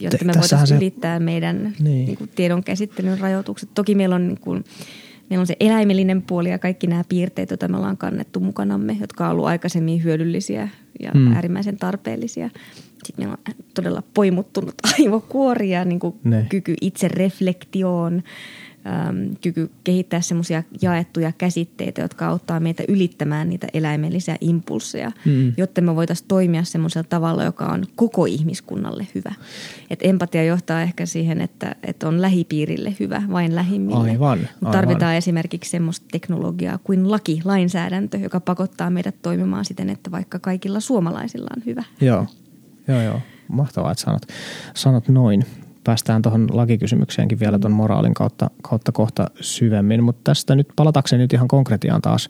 jotta me voitaisiin se... ylittää meidän niin. Niin kuin, tiedon käsittelyn rajoitukset. Toki meillä on, niin kuin, meillä on se eläimellinen puoli ja kaikki nämä piirteet, joita me ollaan kannettu mukanamme, jotka on ollut aikaisemmin hyödyllisiä ja hmm. äärimmäisen tarpeellisia. Sitten meillä on todella poimuttunut aivokuori ja niin kuin kyky itse reflektioon – äm, kyky kehittää semmoisia jaettuja käsitteitä, jotka auttaa meitä ylittämään niitä eläimellisiä impulseja, mm. jotta me voitaisiin toimia semmoisella tavalla, joka on koko ihmiskunnalle hyvä. Et empatia johtaa ehkä siihen, että, että on lähipiirille hyvä, vain lähimmille. Aivan, aivan. Tarvitaan esimerkiksi semmoista teknologiaa kuin laki, lainsäädäntö, joka pakottaa meidät toimimaan siten, että vaikka kaikilla suomalaisilla on hyvä. Joo, joo, joo. Mahtavaa, että sanot, sanot noin päästään tuohon lakikysymykseenkin vielä tuon moraalin kautta, kautta kohta syvemmin, mutta tästä nyt palatakseni nyt ihan konkretiaan taas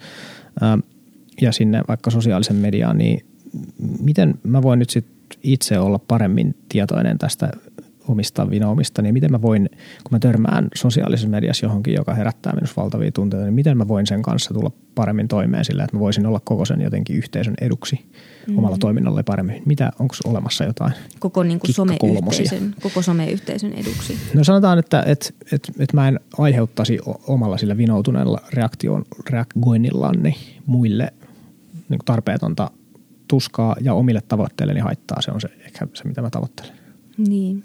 ää, ja sinne vaikka sosiaalisen mediaan, niin miten mä voin nyt sit itse olla paremmin tietoinen tästä omista vinoumista, niin miten mä voin, kun mä törmään sosiaalisessa mediassa johonkin, joka herättää minussa valtavia tunteita, niin miten mä voin sen kanssa tulla paremmin toimeen sillä, että mä voisin olla koko sen jotenkin yhteisön eduksi mm. omalla toiminnalla paremmin. Mitä, onko olemassa jotain Koko niin kuin someyhteisön, koko someyhteisön eduksi? No sanotaan, että et, et, et mä en aiheuttaisi omalla sillä vinoutuneella reaktion, reagoinnillani muille niin tarpeetonta tuskaa ja omille tavoitteilleni haittaa. Se on se ehkä se, mitä mä tavoittelen. Niin.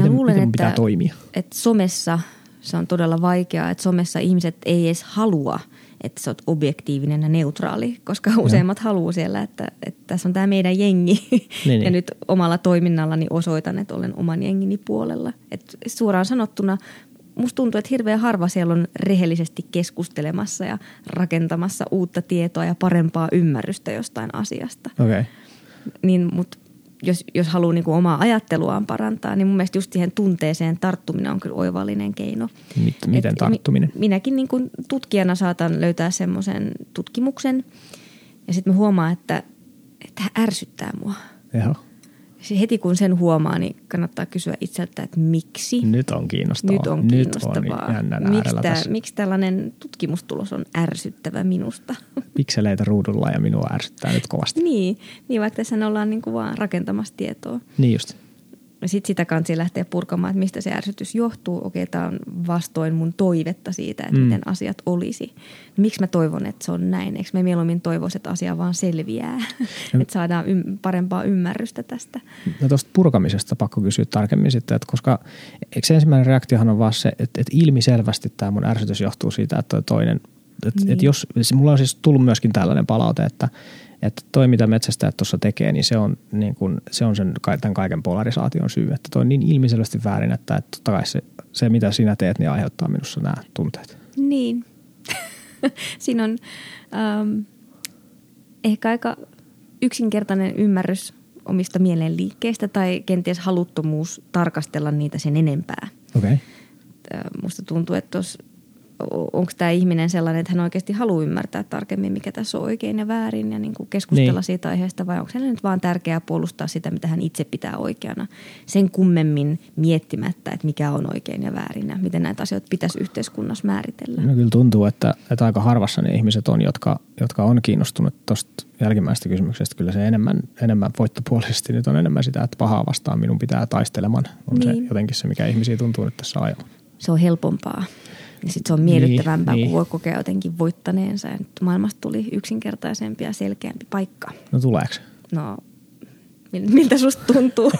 Mä miten, luulen, miten pitää että, toimia? Että somessa se on todella vaikeaa, että somessa ihmiset ei edes halua, että sä oot objektiivinen ja neutraali, koska useimmat ja. haluaa siellä, että, että tässä on tämä meidän jengi niin, ja niin. nyt omalla toiminnallani osoitan, että olen oman jengini puolella. Et suoraan sanottuna musta tuntuu, että hirveän harva siellä on rehellisesti keskustelemassa ja rakentamassa uutta tietoa ja parempaa ymmärrystä jostain asiasta. Okay. Niin, mutta jos, jos haluaa niin kuin omaa ajatteluaan parantaa, niin mun mielestä just siihen tunteeseen tarttuminen on kyllä oivallinen keino. Miten Et tarttuminen? Minäkin niin kuin tutkijana saatan löytää semmoisen tutkimuksen ja sitten mä huomaan, että, että tämä ärsyttää mua. Jaha heti kun sen huomaa, niin kannattaa kysyä itseltä, että miksi. Nyt on kiinnostavaa. Nyt on kiinnostavaa. Nyt on miksi, tämä, miksi tällainen tutkimustulos on ärsyttävä minusta? Pikseleitä ruudulla ja minua ärsyttää nyt kovasti. niin, niin vaikka tässä ollaan niin kuin vaan rakentamassa tietoa. Niin just. Sitten sitä kansi lähteä purkamaan, että mistä se ärsytys johtuu. Okei, tämä on vastoin mun toivetta siitä, että mm. miten asiat olisi. Miksi mä toivon, että se on näin? Eikö me mieluummin toivoisi, että asia vaan selviää? No. että saadaan ym- parempaa ymmärrystä tästä. No tuosta purkamisesta pakko kysyä tarkemmin sitten, että koska eikö se ensimmäinen reaktiohan on vaan se, että, että ilmiselvästi tämä mun ärsytys johtuu siitä, että toinen että niin. että jos, mulla on siis tullut myöskin tällainen palaute, että, että toi mitä metsästäjät tuossa tekee, niin se on, niin kun, se on sen, tämän kaiken polarisaation syy. Että toi on niin ilmiselvästi väärin, että, että totta kai se, se, mitä sinä teet, niin aiheuttaa minussa nämä tunteet. Niin. Siinä on ähm, ehkä aika yksinkertainen ymmärrys omista mielenliikkeistä tai kenties haluttomuus tarkastella niitä sen enempää. Okay. Musta tuntuu, että tuossa onko tämä ihminen sellainen, että hän oikeasti haluaa ymmärtää tarkemmin, mikä tässä on oikein ja väärin ja niin kuin keskustella niin. siitä aiheesta vai onko hänelle nyt vaan tärkeää puolustaa sitä, mitä hän itse pitää oikeana sen kummemmin miettimättä, että mikä on oikein ja väärin ja miten näitä asioita pitäisi yhteiskunnassa määritellä. No kyllä tuntuu, että, että aika harvassa ne ihmiset on, jotka, jotka on kiinnostunut tuosta jälkimmäisestä kysymyksestä. Kyllä se enemmän, enemmän voittopuolisesti nyt on enemmän sitä, että pahaa vastaan minun pitää taistelemaan. On niin. se jotenkin se, mikä ihmisiä tuntuu nyt tässä ajamaan. Se on helpompaa. Ja sitten se on miellyttävämpää, niin, kun niin. voi kokea jotenkin voittaneensa. Ja nyt maailmasta tuli yksinkertaisempi ja selkeämpi paikka. No tuleeko No, miltä susta tuntuu?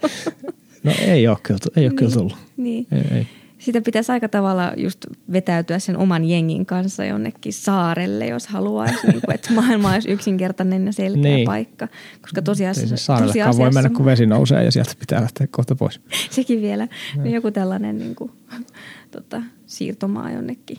no ei ole kyllä, ei ole niin, kyllä tullut. Niin. Ei, ei. Sitä pitäisi aika tavalla just vetäytyä sen oman jengin kanssa jonnekin saarelle, jos haluaisi, niin kuin, että maailma olisi yksinkertainen ja selkeä niin. paikka. Koska tosiasiassa... Saarellekaan voi mennä, kun vesi nousee ja sieltä pitää lähteä kohta pois. Sekin vielä. No. Joku tällainen niin kuin, tota, siirtomaa jonnekin,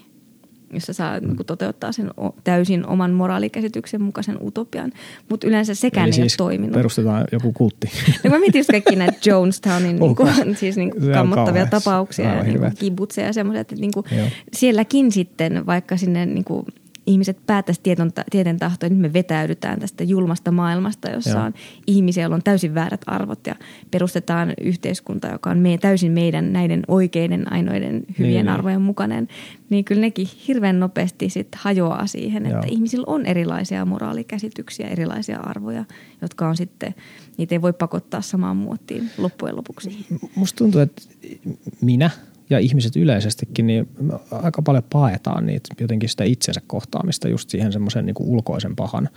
jossa saa mm. niin toteuttaa sen täysin oman moraalikäsityksen mukaisen utopian. Mutta yleensä sekään Eli ei siis ole toiminut. perustetaan joku kultti. No mä mietin just kaikki näitä Jonestownin niin kuin, siis niin kuin kammottavia tapauksia ja niin kibutseja ja semmoisia, että niin kuin sielläkin sitten vaikka sinne niin kuin ihmiset päättäisi tieton, tieten tahtoa, että nyt me vetäydytään tästä julmasta maailmasta, jossa Joo. on ihmisiä, joilla on täysin väärät arvot ja perustetaan yhteiskunta, joka on me, täysin meidän näiden oikeiden, ainoiden hyvien niin, niin. arvojen niin. mukainen, niin kyllä nekin hirveän nopeasti sit hajoaa siihen, että Joo. ihmisillä on erilaisia moraalikäsityksiä, erilaisia arvoja, jotka on sitten, niitä ei voi pakottaa samaan muottiin loppujen lopuksi. Musta tuntuu, että minä – ja ihmiset yleisestikin, niin aika paljon paetaan niitä jotenkin sitä itsensä kohtaamista just siihen semmoisen niin ulkoisen pahan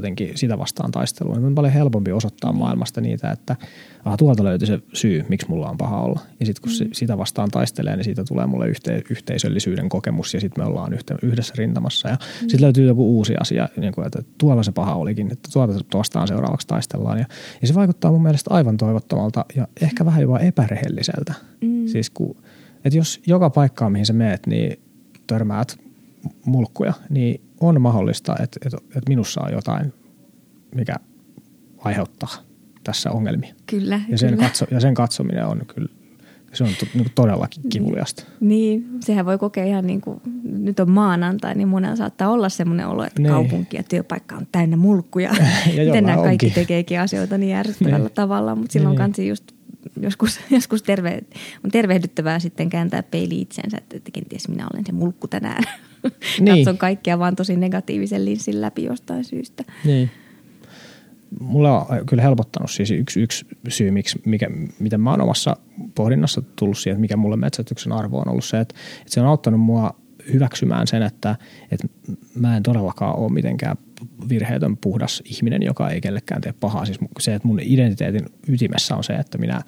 jotenkin sitä vastaan taistelua. On paljon helpompi osoittaa maailmasta niitä, että aha, tuolta löytyy se syy, miksi mulla on paha olla. Ja sitten kun mm. sitä vastaan taistelee, niin siitä tulee mulle yhte, yhteisöllisyyden kokemus ja sitten me ollaan yhtä, yhdessä rintamassa. Ja mm. sitten löytyy joku uusi asia, niin kuin, että tuolla se paha olikin, että tuolta vastaan seuraavaksi taistellaan. Ja, ja se vaikuttaa mun mielestä aivan toivottomalta ja ehkä vähän jopa epärehelliseltä. Mm. Siis kun, että jos joka paikkaan, mihin sä meet, niin törmäät mulkkuja, niin on mahdollista, että, että, että minussa on jotain, mikä aiheuttaa tässä ongelmia. Kyllä. Ja sen, kyllä. Katso, ja sen katsominen on kyllä se on to, niin todellakin kivuliasta. Niin, sehän voi kokea ihan niin kuin, nyt on maanantai, niin monella saattaa olla semmoinen olo, että niin. kaupunki ja työpaikka on täynnä mulkkuja. ja Miten nämä kaikki onkin. tekeekin asioita niin järjestävällä niin. tavalla, mutta silloin niin. kansi just joskus, joskus terve, on tervehdyttävää sitten kääntää peili itsensä, että kenties minä olen se mulkku tänään. Niin. Katson kaikkea vaan tosi negatiivisen linssin läpi jostain syystä. Niin. Mulla on kyllä helpottanut siis yksi, yksi syy, miksi, mikä, miten mä oon omassa pohdinnassa tullut siihen, että mikä mulle metsästyksen arvo on ollut se, että, että se on auttanut mua hyväksymään sen, että, että mä en todellakaan ole mitenkään virheetön puhdas ihminen, joka ei kellekään tee pahaa. Siis se, että mun identiteetin ytimessä on se, että minä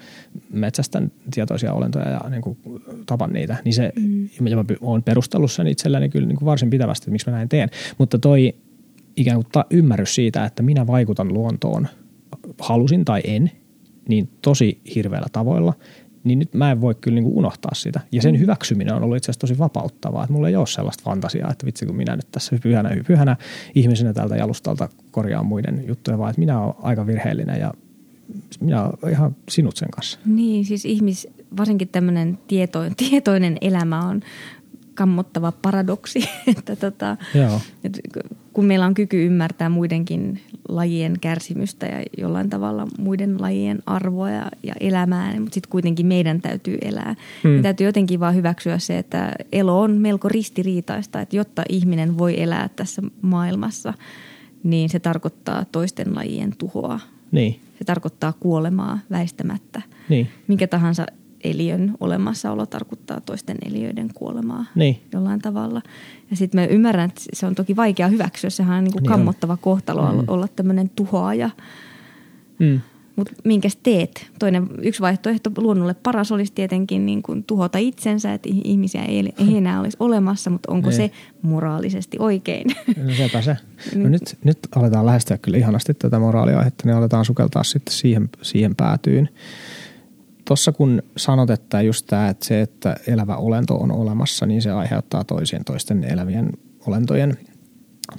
metsästän tietoisia olentoja ja niin kuin tapan niitä, niin se, mm. ja mä oon perustellut sen itselläni kyllä niin kuin varsin pitävästi, että miksi mä näin teen. Mutta toi ikään kuin ta- ymmärrys siitä, että minä vaikutan luontoon, halusin tai en, niin tosi hirveillä tavoilla – niin nyt mä en voi kyllä niin kuin unohtaa sitä. Ja sen mm. hyväksyminen on ollut itse asiassa tosi vapauttavaa, että mulla ei ole sellaista fantasiaa, että vitsi kun minä nyt tässä pyhänä, pyhänä ihmisenä tältä jalustalta korjaan muiden juttuja, vaan että minä olen aika virheellinen ja minä olen ihan sinut sen kanssa. Niin, siis ihmis, varsinkin tämmöinen tieto, tietoinen elämä on kammottava paradoksi, että tota, Joo. Et kun meillä on kyky ymmärtää muidenkin lajien kärsimystä ja jollain tavalla muiden lajien arvoja ja elämää, mutta sitten kuitenkin meidän täytyy elää. Hmm. Me täytyy jotenkin vaan hyväksyä se, että elo on melko ristiriitaista, että jotta ihminen voi elää tässä maailmassa, niin se tarkoittaa toisten lajien tuhoa. Niin. Se tarkoittaa kuolemaa väistämättä. Niin. Minkä tahansa eliön olemassaolo tarkoittaa toisten eliöiden kuolemaa niin. jollain tavalla. Ja sitten mä ymmärrän, että se on toki vaikea hyväksyä. Sehän on niin kuin niin kammottava on. kohtalo mm. olla tämmöinen tuhoaja. Mm. Mutta minkäs teet? Toinen, yksi vaihtoehto luonnolle paras olisi tietenkin niin kuin tuhota itsensä, että ihmisiä ei, ei enää olisi olemassa, mutta onko niin. se moraalisesti oikein? No sepä se. No nyt, nyt aletaan lähestyä kyllä ihanasti tätä moraaliaihetta, niin aletaan sukeltaa sitten siihen, siihen päätyyn tuossa kun sanot, että just tämä, että se, että elävä olento on olemassa, niin se aiheuttaa toisien toisten elävien olentojen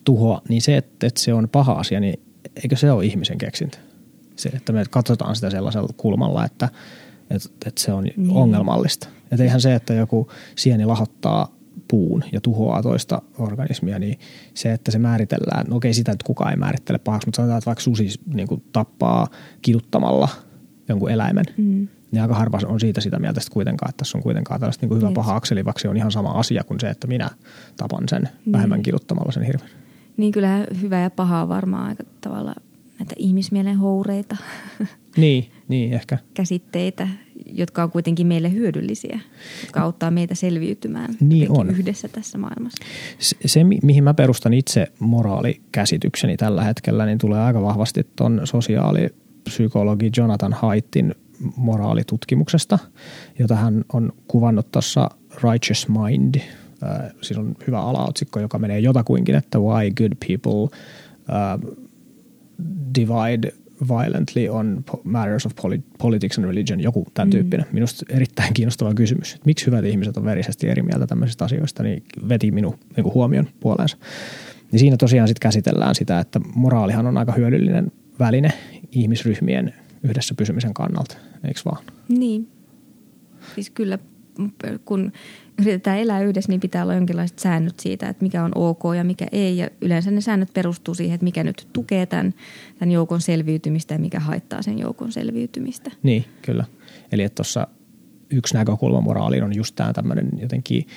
tuhoa, niin se, että, että se on paha asia, niin eikö se ole ihmisen keksintö? Se, että me katsotaan sitä sellaisella kulmalla, että, että, että se on niin. ongelmallista. Että eihän se, että joku sieni lahottaa puun ja tuhoaa toista organismia, niin se, että se määritellään, no okei sitä että kukaan ei määrittele pahaksi, mutta sanotaan, että vaikka susi niin kuin tappaa kiduttamalla jonkun eläimen, mm. Niin aika harva on siitä sitä mieltä että kuitenkaan, että tässä on kuitenkaan tällaista niin kuin hyvä yes. paha akseli, vaikka se on ihan sama asia kuin se, että minä tapan sen mm. vähemmän kiduttamalla sen hirven. Niin kyllä hyvä ja paha on varmaan aika tavalla näitä ihmismielen houreita. Niin, niin ehkä. Käsitteitä, jotka on kuitenkin meille hyödyllisiä, jotka auttaa meitä selviytymään niin on. yhdessä tässä maailmassa. Se, se, mihin mä perustan itse moraalikäsitykseni tällä hetkellä, niin tulee aika vahvasti tuon sosiaalipsykologi Jonathan Haittin moraalitutkimuksesta, jota hän on kuvannut tuossa Righteous Mind. Äh, siinä on hyvä alaotsikko, joka menee jotakuinkin, että why good people uh, divide violently on matters of politics and religion, joku tämän mm. tyyppinen. Minusta erittäin kiinnostava kysymys. Että miksi hyvät ihmiset on verisesti eri mieltä tämmöisistä asioista, niin veti minun niin kuin huomion puoleensa. Niin siinä tosiaan sitten käsitellään sitä, että moraalihan on aika hyödyllinen väline ihmisryhmien yhdessä pysymisen kannalta, eikö vaan? Niin. Siis kyllä, kun yritetään elää yhdessä, niin pitää olla jonkinlaiset säännöt siitä, että mikä on ok ja mikä ei. Ja yleensä ne säännöt perustuu siihen, että mikä nyt tukee tämän, tämän joukon selviytymistä ja mikä haittaa sen joukon selviytymistä. Niin, kyllä. Eli että tuossa yksi näkökulma moraaliin on just tämä tämmöinen jotenkin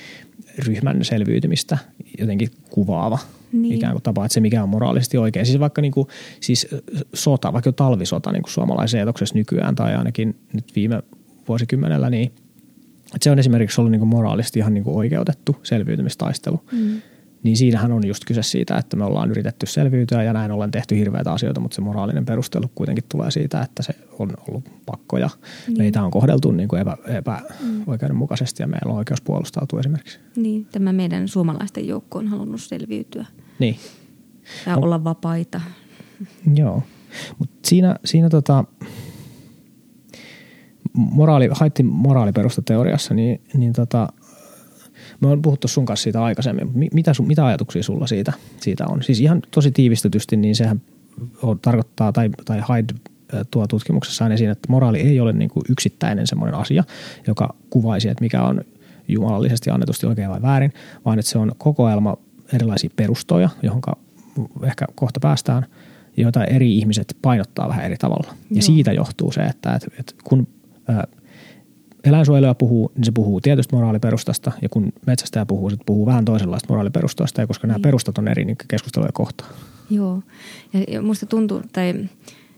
ryhmän selviytymistä jotenkin kuvaava niin. ikään kuin tapa, että se mikä on moraalisesti oikein. Siis vaikka niin kuin, siis sota, vaikka talvisota niin kuin suomalaisen eetoksessa nykyään tai ainakin nyt viime vuosikymmenellä, niin – että se on esimerkiksi ollut niin kuin moraalisti ihan niin kuin oikeutettu selviytymistaistelu. Mm. Niin siinähän on just kyse siitä, että me ollaan yritetty selviytyä ja näin ollen tehty hirveitä asioita, mutta se moraalinen perustelu kuitenkin tulee siitä, että se on ollut pakko ja niin. meitä on kohdeltu niin kuin epä, epäoikeudenmukaisesti ja meillä on oikeus puolustautua esimerkiksi. Niin, tämä meidän suomalaisten joukko on halunnut selviytyä. Niin. Ja no. olla vapaita. Joo, mutta siinä, siinä tota, moraali, Haittin moraaliperustateoriassa, niin, niin tota, me on puhuttu sun kanssa siitä aikaisemmin. Mitä, sun, mitä ajatuksia sulla siitä, siitä on? Siis ihan tosi tiivistetysti, niin sehän on, tarkoittaa, tai, tai Hyde tuo tutkimuksessaan esiin, että moraali ei ole niin kuin yksittäinen semmoinen asia, joka kuvaisi, että mikä on jumalallisesti annetusti oikein vai väärin, vaan että se on kokoelma erilaisia perustoja, johon ehkä kohta päästään, joita eri ihmiset painottaa vähän eri tavalla. Ja Joo. siitä johtuu se, että, että, että kun eläinsuojelija puhuu, niin se puhuu tietystä moraaliperustasta, ja kun metsästäjä puhuu, se puhuu vähän toisenlaista moraaliperustasta, ja koska nämä niin. perustat on eri, niin keskusteluja kohtaa. Joo, ja musta tuntuu, tai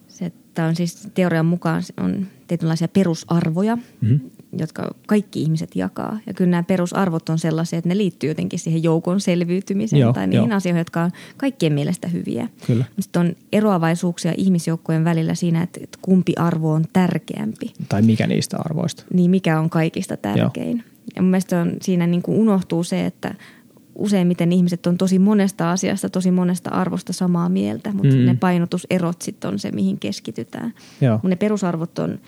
se, että on siis teorian mukaan on tietynlaisia perusarvoja, mm-hmm jotka kaikki ihmiset jakaa. Ja kyllä nämä perusarvot on sellaisia, että ne liittyy jotenkin siihen joukon selviytymiseen Joo, tai niihin jo. asioihin, jotka on kaikkien mielestä hyviä. Kyllä. Sitten on eroavaisuuksia ihmisjoukkojen välillä siinä, että, että kumpi arvo on tärkeämpi. Tai mikä niistä arvoista. Niin, mikä on kaikista tärkein. Joo. Ja mun mielestä on, siinä niin kuin unohtuu se, että useimmiten ihmiset on tosi monesta asiasta, tosi monesta arvosta samaa mieltä, mutta mm. ne painotuserot sitten on se, mihin keskitytään. Mutta ne perusarvot on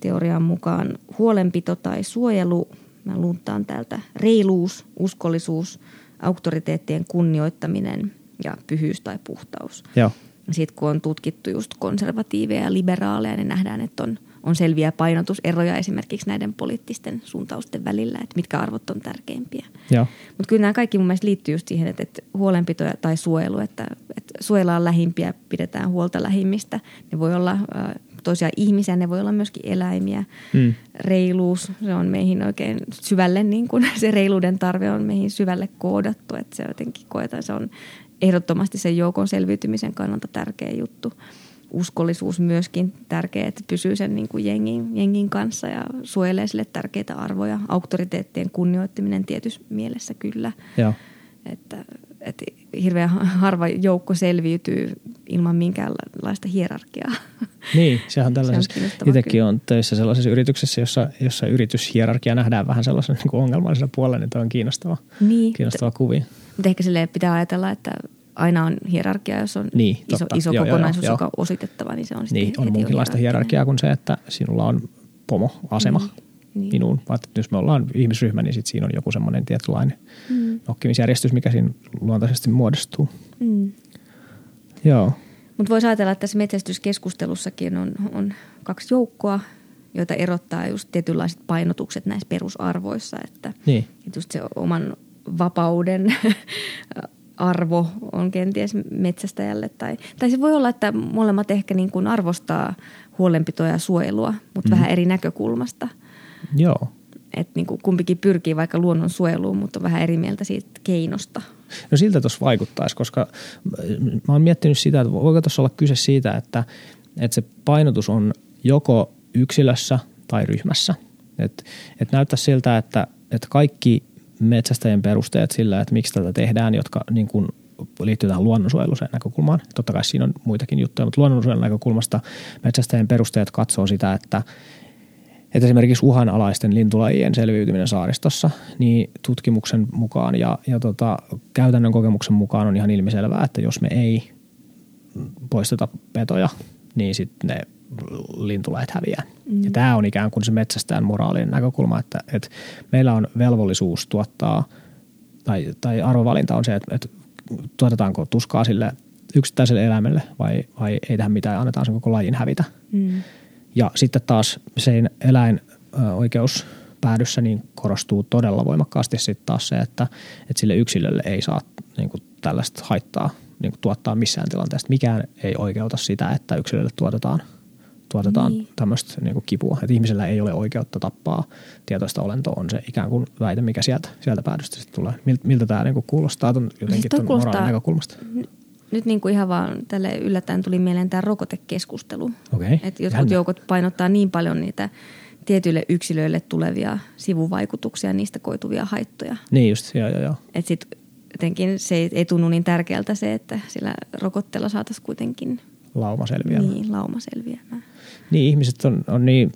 teorian mukaan huolenpito tai suojelu, mä lunttaan täältä, reiluus, uskollisuus, auktoriteettien kunnioittaminen ja pyhyys tai puhtaus. Joo. Sitten kun on tutkittu just konservatiiveja ja liberaaleja, niin nähdään, että on, on selviä painotuseroja esimerkiksi näiden poliittisten suuntausten välillä, että mitkä arvot on tärkeimpiä. Mutta kyllä nämä kaikki mun mielestä liittyy just siihen, että, että huolenpito tai suojelu, että, että suojellaan lähimpiä, pidetään huolta lähimmistä. Ne voi olla toisia ihmisiä, ne voi olla myöskin eläimiä. Mm. Reiluus, se on meihin oikein syvälle, niin kuin se reiluuden tarve on meihin syvälle koodattu, että se jotenkin koetaan, se on ehdottomasti sen joukon selviytymisen kannalta tärkeä juttu. Uskollisuus myöskin tärkeä, että pysyy sen niin kuin jengin, jengin kanssa ja suojelee sille tärkeitä arvoja. Auktoriteettien kunnioittaminen tietyssä mielessä kyllä. Joo. Että että hirveän harva joukko selviytyy ilman minkäänlaista hierarkiaa. Niin, sehän on tällaisessa. Se on itsekin on töissä sellaisessa yrityksessä, jossa, jossa yrityshierarkia nähdään vähän sellaisen niin kuin ongelmallisena puolella, niin on kiinnostava, niin, kiinnostava kuvia. Mutta ehkä sille pitää ajatella, että aina on hierarkia, jos on niin, iso, iso joo, kokonaisuus, joo, joo. joka on ositettava, niin se on Niin, on muunkinlaista hierarkiaa kuin se, että sinulla on pomo-asema. Niin. Minuun. Vaan että jos me ollaan ihmisryhmä, niin sit siinä on joku semmoinen tietynlainen mm. nokkimisjärjestys, mikä siinä luontaisesti muodostuu. Mm. Joo. Mutta voisi ajatella, että tässä metsästyskeskustelussakin on, on kaksi joukkoa, joita erottaa just tietynlaiset painotukset näissä perusarvoissa. Että, niin. että just se oman vapauden arvo on kenties metsästäjälle. Tai, tai se voi olla, että molemmat ehkä niin kuin arvostaa huolenpitoa ja suojelua, mutta mm. vähän eri näkökulmasta. Joo. Että niin kuin kumpikin pyrkii vaikka luonnon suojeluun, mutta on vähän eri mieltä siitä keinosta. No siltä tuossa vaikuttaisi, koska mä oon miettinyt sitä, että voiko tuossa olla kyse siitä, että, että se painotus on joko yksilössä tai ryhmässä. Että et näyttää siltä, että, että kaikki metsästäjien perusteet sillä, että miksi tätä tehdään, jotka niin kuin liittyy tähän luonnonsuojeluseen näkökulmaan. Totta kai siinä on muitakin juttuja, mutta luonnonsuojelun näkökulmasta metsästäjien perusteet katsoo sitä, että, että esimerkiksi uhanalaisten lintulajien selviytyminen saaristossa, niin tutkimuksen mukaan ja, ja tota, käytännön kokemuksen mukaan on ihan ilmiselvää, että jos me ei poisteta petoja, niin sitten ne lintulajat häviää. Mm. Ja tämä on ikään kuin se metsästäjän moraalinen näkökulma, että, että meillä on velvollisuus tuottaa, tai, tai arvovalinta on se, että, että tuotetaanko tuskaa sille yksittäiselle eläimelle vai, vai ei tähän mitään, annetaan sen koko lajin hävitä. Mm. Ja sitten taas sen eläinoikeuspäädyssä niin korostuu todella voimakkaasti sitten taas se, että, että sille yksilölle ei saa niin kuin tällaista haittaa niin kuin tuottaa missään tilanteessa. Mikään ei oikeuta sitä, että yksilölle tuotetaan – tuotetaan niin. tämmöistä niin kuin kipua. Että ihmisellä ei ole oikeutta tappaa tietoista olentoa, on se ikään kuin väite, mikä sieltä, sieltä päädystä sitten tulee. Miltä, tämä niin kuin kuulostaa ton, jotenkin tuon moraalin näkökulmasta? Nyt niin kuin ihan vaan tälle yllättäen tuli mieleen tämä rokotekeskustelu. Okay. Että jotkut Jännä. joukot painottaa niin paljon niitä tietyille yksilöille tulevia sivuvaikutuksia, niistä koituvia haittoja. Niin just, joo joo joo. Että sitten jotenkin se ei, ei tunnu niin tärkeältä se, että sillä rokotteella saataisiin kuitenkin lauma selviämään. Niin, lauma selviämään. Niin, ihmiset on, on niin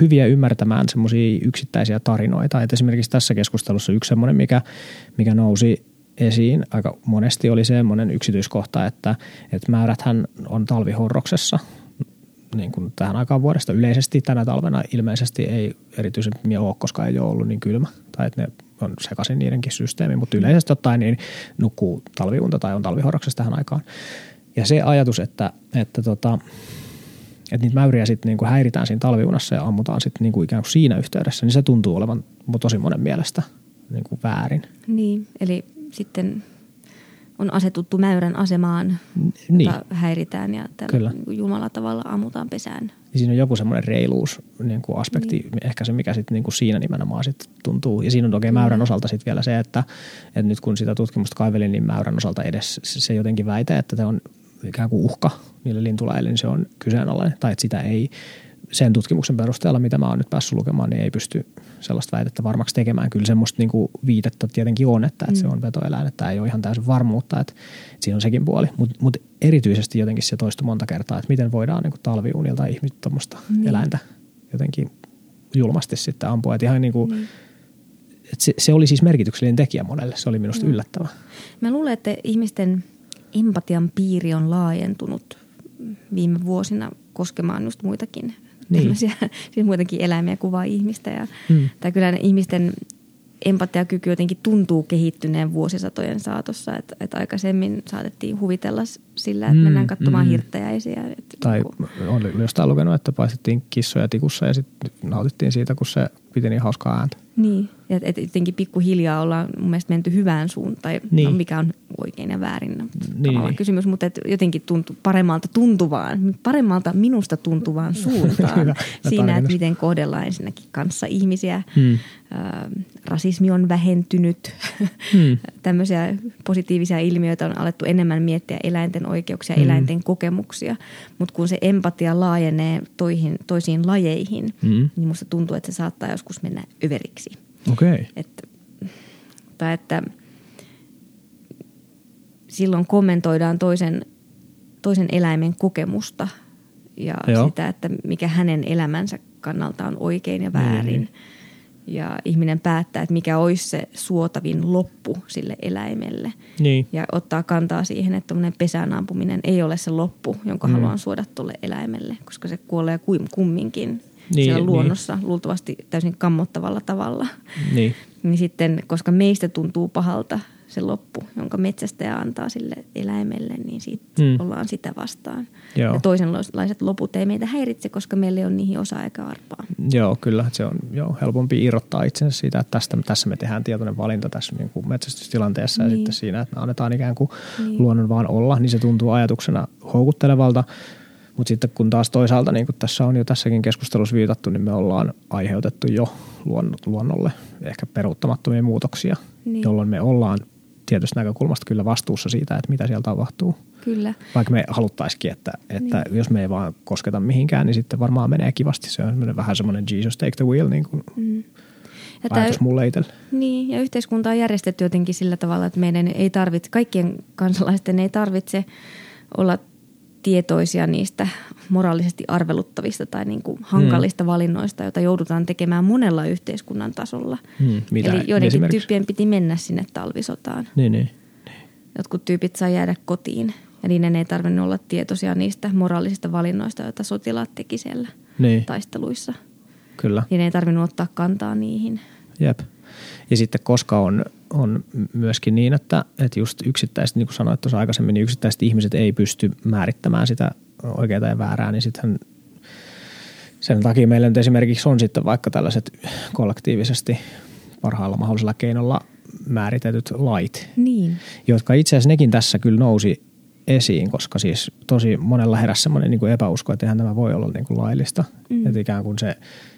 hyviä ymmärtämään semmoisia yksittäisiä tarinoita. Et esimerkiksi tässä keskustelussa yksi semmoinen, mikä, mikä nousi esiin aika monesti oli semmoinen yksityiskohta, että, että määräthän on talvihorroksessa niin kuin tähän aikaan vuodesta yleisesti tänä talvena ilmeisesti ei erityisen ole, koska ei ole ollut niin kylmä tai että ne on sekaisin niidenkin systeemi, mutta yleisesti ottaen niin nukkuu talviunta tai on talvihorroksessa tähän aikaan. Ja se ajatus, että, että, tota, että niitä mäyriä sitten niinku häiritään siinä talviunassa ja ammutaan sitten niinku ikään kuin siinä yhteydessä, niin se tuntuu olevan tosi monen mielestä niinku väärin. Niin, eli sitten on asetuttu mäyrän asemaan, niin. jota häiritään ja tällä Kyllä. Niin Jumala tavalla ammutaan pesään. Ja siinä on joku semmoinen reiluus niin kuin aspekti, niin. ehkä se mikä sitten niin kuin siinä nimenomaan sit tuntuu. Ja siinä on oikein mäyrän osalta sitten vielä se, että, että nyt kun sitä tutkimusta kaivelin, niin mäyrän osalta edes se jotenkin väite, että se on ikään kuin uhka niille lintulaille, niin se on kyseenalainen. Tai että sitä ei sen tutkimuksen perusteella, mitä mä oon nyt päässyt lukemaan, niin ei pysty sellaista väitettä varmaksi tekemään. Kyllä semmoista niin kuin viitettä tietenkin on, että, että se mm. on vetoeläin, että ei ole ihan täysin varmuutta, että, siinä on sekin puoli. Mutta mut erityisesti jotenkin se toistui monta kertaa, että miten voidaan niin kuin talviunilta ihmistä tuommoista niin. eläintä jotenkin julmasti sitten ampua. Että ihan niin kuin, niin. Että se, se oli siis merkityksellinen tekijä monelle, se oli minusta mm. yllättävä. Mä luulen, että ihmisten – empatian piiri on laajentunut viime vuosina koskemaan just muitakin niin. siis muitakin eläimiä kuvaa ihmistä. Ja, hmm. Tai kyllä ne ihmisten empatiakyky jotenkin tuntuu kehittyneen vuosisatojen saatossa. Että, että aikaisemmin saatettiin huvitella sillä, että mm, mennään katsomaan mm. hirttäjäisiä. Että tai niin olen jostain lukenut, että paistettiin kissoja tikussa ja sitten nautittiin siitä, kun se piti niin hauskaa ääntä. Niin, ja että jotenkin pikkuhiljaa ollaan mun mielestä menty hyvään suuntaan, no, niin. no, mikä on oikein ja väärin niin, niin. kysymys, mutta että jotenkin tuntu, paremmalta tuntuvaan, paremmalta minusta tuntuvaan suuntaan Hyvä, siinä, että miten kohdellaan ensinnäkin kanssa ihmisiä. Hmm. rasismi on vähentynyt, hmm. tämmöisiä positiivisia ilmiöitä on alettu enemmän miettiä eläinten oikeuksia, hmm. eläinten kokemuksia, mutta kun se empatia laajenee toihin, toisiin lajeihin, hmm. niin musta tuntuu, että se saattaa joskus mennä överiksi. Okay. Että, tai että silloin kommentoidaan toisen, toisen eläimen kokemusta ja Joo. sitä, että mikä hänen elämänsä kannalta on oikein ja väärin. Niin. Ja ihminen päättää, että mikä olisi se suotavin loppu sille eläimelle. Niin. Ja ottaa kantaa siihen, että pesään ampuminen ei ole se loppu, jonka mm. haluan suoda tuolle eläimelle, koska se kuolee kumminkin niin, siellä niin. luonnossa niin. luultavasti täysin kammottavalla tavalla. Niin. niin sitten, koska meistä tuntuu pahalta se loppu, jonka metsästäjä antaa sille eläimelle, niin siitä mm. ollaan sitä vastaan. Joo. Ja toisenlaiset loput ei meitä häiritse, koska meillä ei ole niihin osa eikä arpaa. Joo, kyllä. Se on joo, helpompi irrottaa itsensä siitä, että tästä, tässä me tehdään tietoinen valinta tässä niin kuin metsästystilanteessa niin. ja sitten siinä, että annetaan ikään kuin niin. luonnon vaan olla, niin se tuntuu ajatuksena houkuttelevalta. Mutta sitten kun taas toisaalta, niin kuin tässä on jo tässäkin keskustelussa viitattu, niin me ollaan aiheutettu jo luonnolle ehkä peruuttamattomia muutoksia, niin. jolloin me ollaan tietystä näkökulmasta kyllä vastuussa siitä, että mitä siellä tapahtuu. Kyllä. Vaikka me haluttaisikin, että, että niin. jos me ei vaan kosketa mihinkään, niin sitten varmaan menee kivasti. Se on vähän semmoinen Jesus take the wheel niin kuin mm. ja ajatus tämä, mulle itselle. Niin, ja yhteiskunta on järjestetty jotenkin sillä tavalla, että meidän ei tarvitse, kaikkien kansalaisten ei tarvitse olla tietoisia niistä moraalisesti arveluttavista tai niin kuin hankalista hmm. valinnoista, joita joudutaan tekemään monella yhteiskunnan tasolla. Hmm. Mitä Eli joidenkin tyyppien piti mennä sinne talvisotaan. Niin, niin. Jotkut tyypit saa jäädä kotiin ja niiden ei tarvinnut olla tietoisia niistä moraalisista valinnoista, joita sotilaat teki siellä niin. taisteluissa. Kyllä. Niin ei tarvinnut ottaa kantaa niihin. Jep. Ja sitten koska on, on myöskin niin, että, että just yksittäiset, niin kuin sanoit tuossa aikaisemmin, niin yksittäiset ihmiset ei pysty määrittämään sitä oikeaa ja väärää, niin sitten sen takia meillä nyt esimerkiksi on sitten vaikka tällaiset kollektiivisesti parhaalla mahdollisella keinolla määritetyt lait, niin. jotka itse asiassa nekin tässä kyllä nousi esiin, koska siis tosi monella heräsi semmoinen niin epäusko, että eihän tämä voi olla niin kuin laillista. Mm. Että ikään kuin se,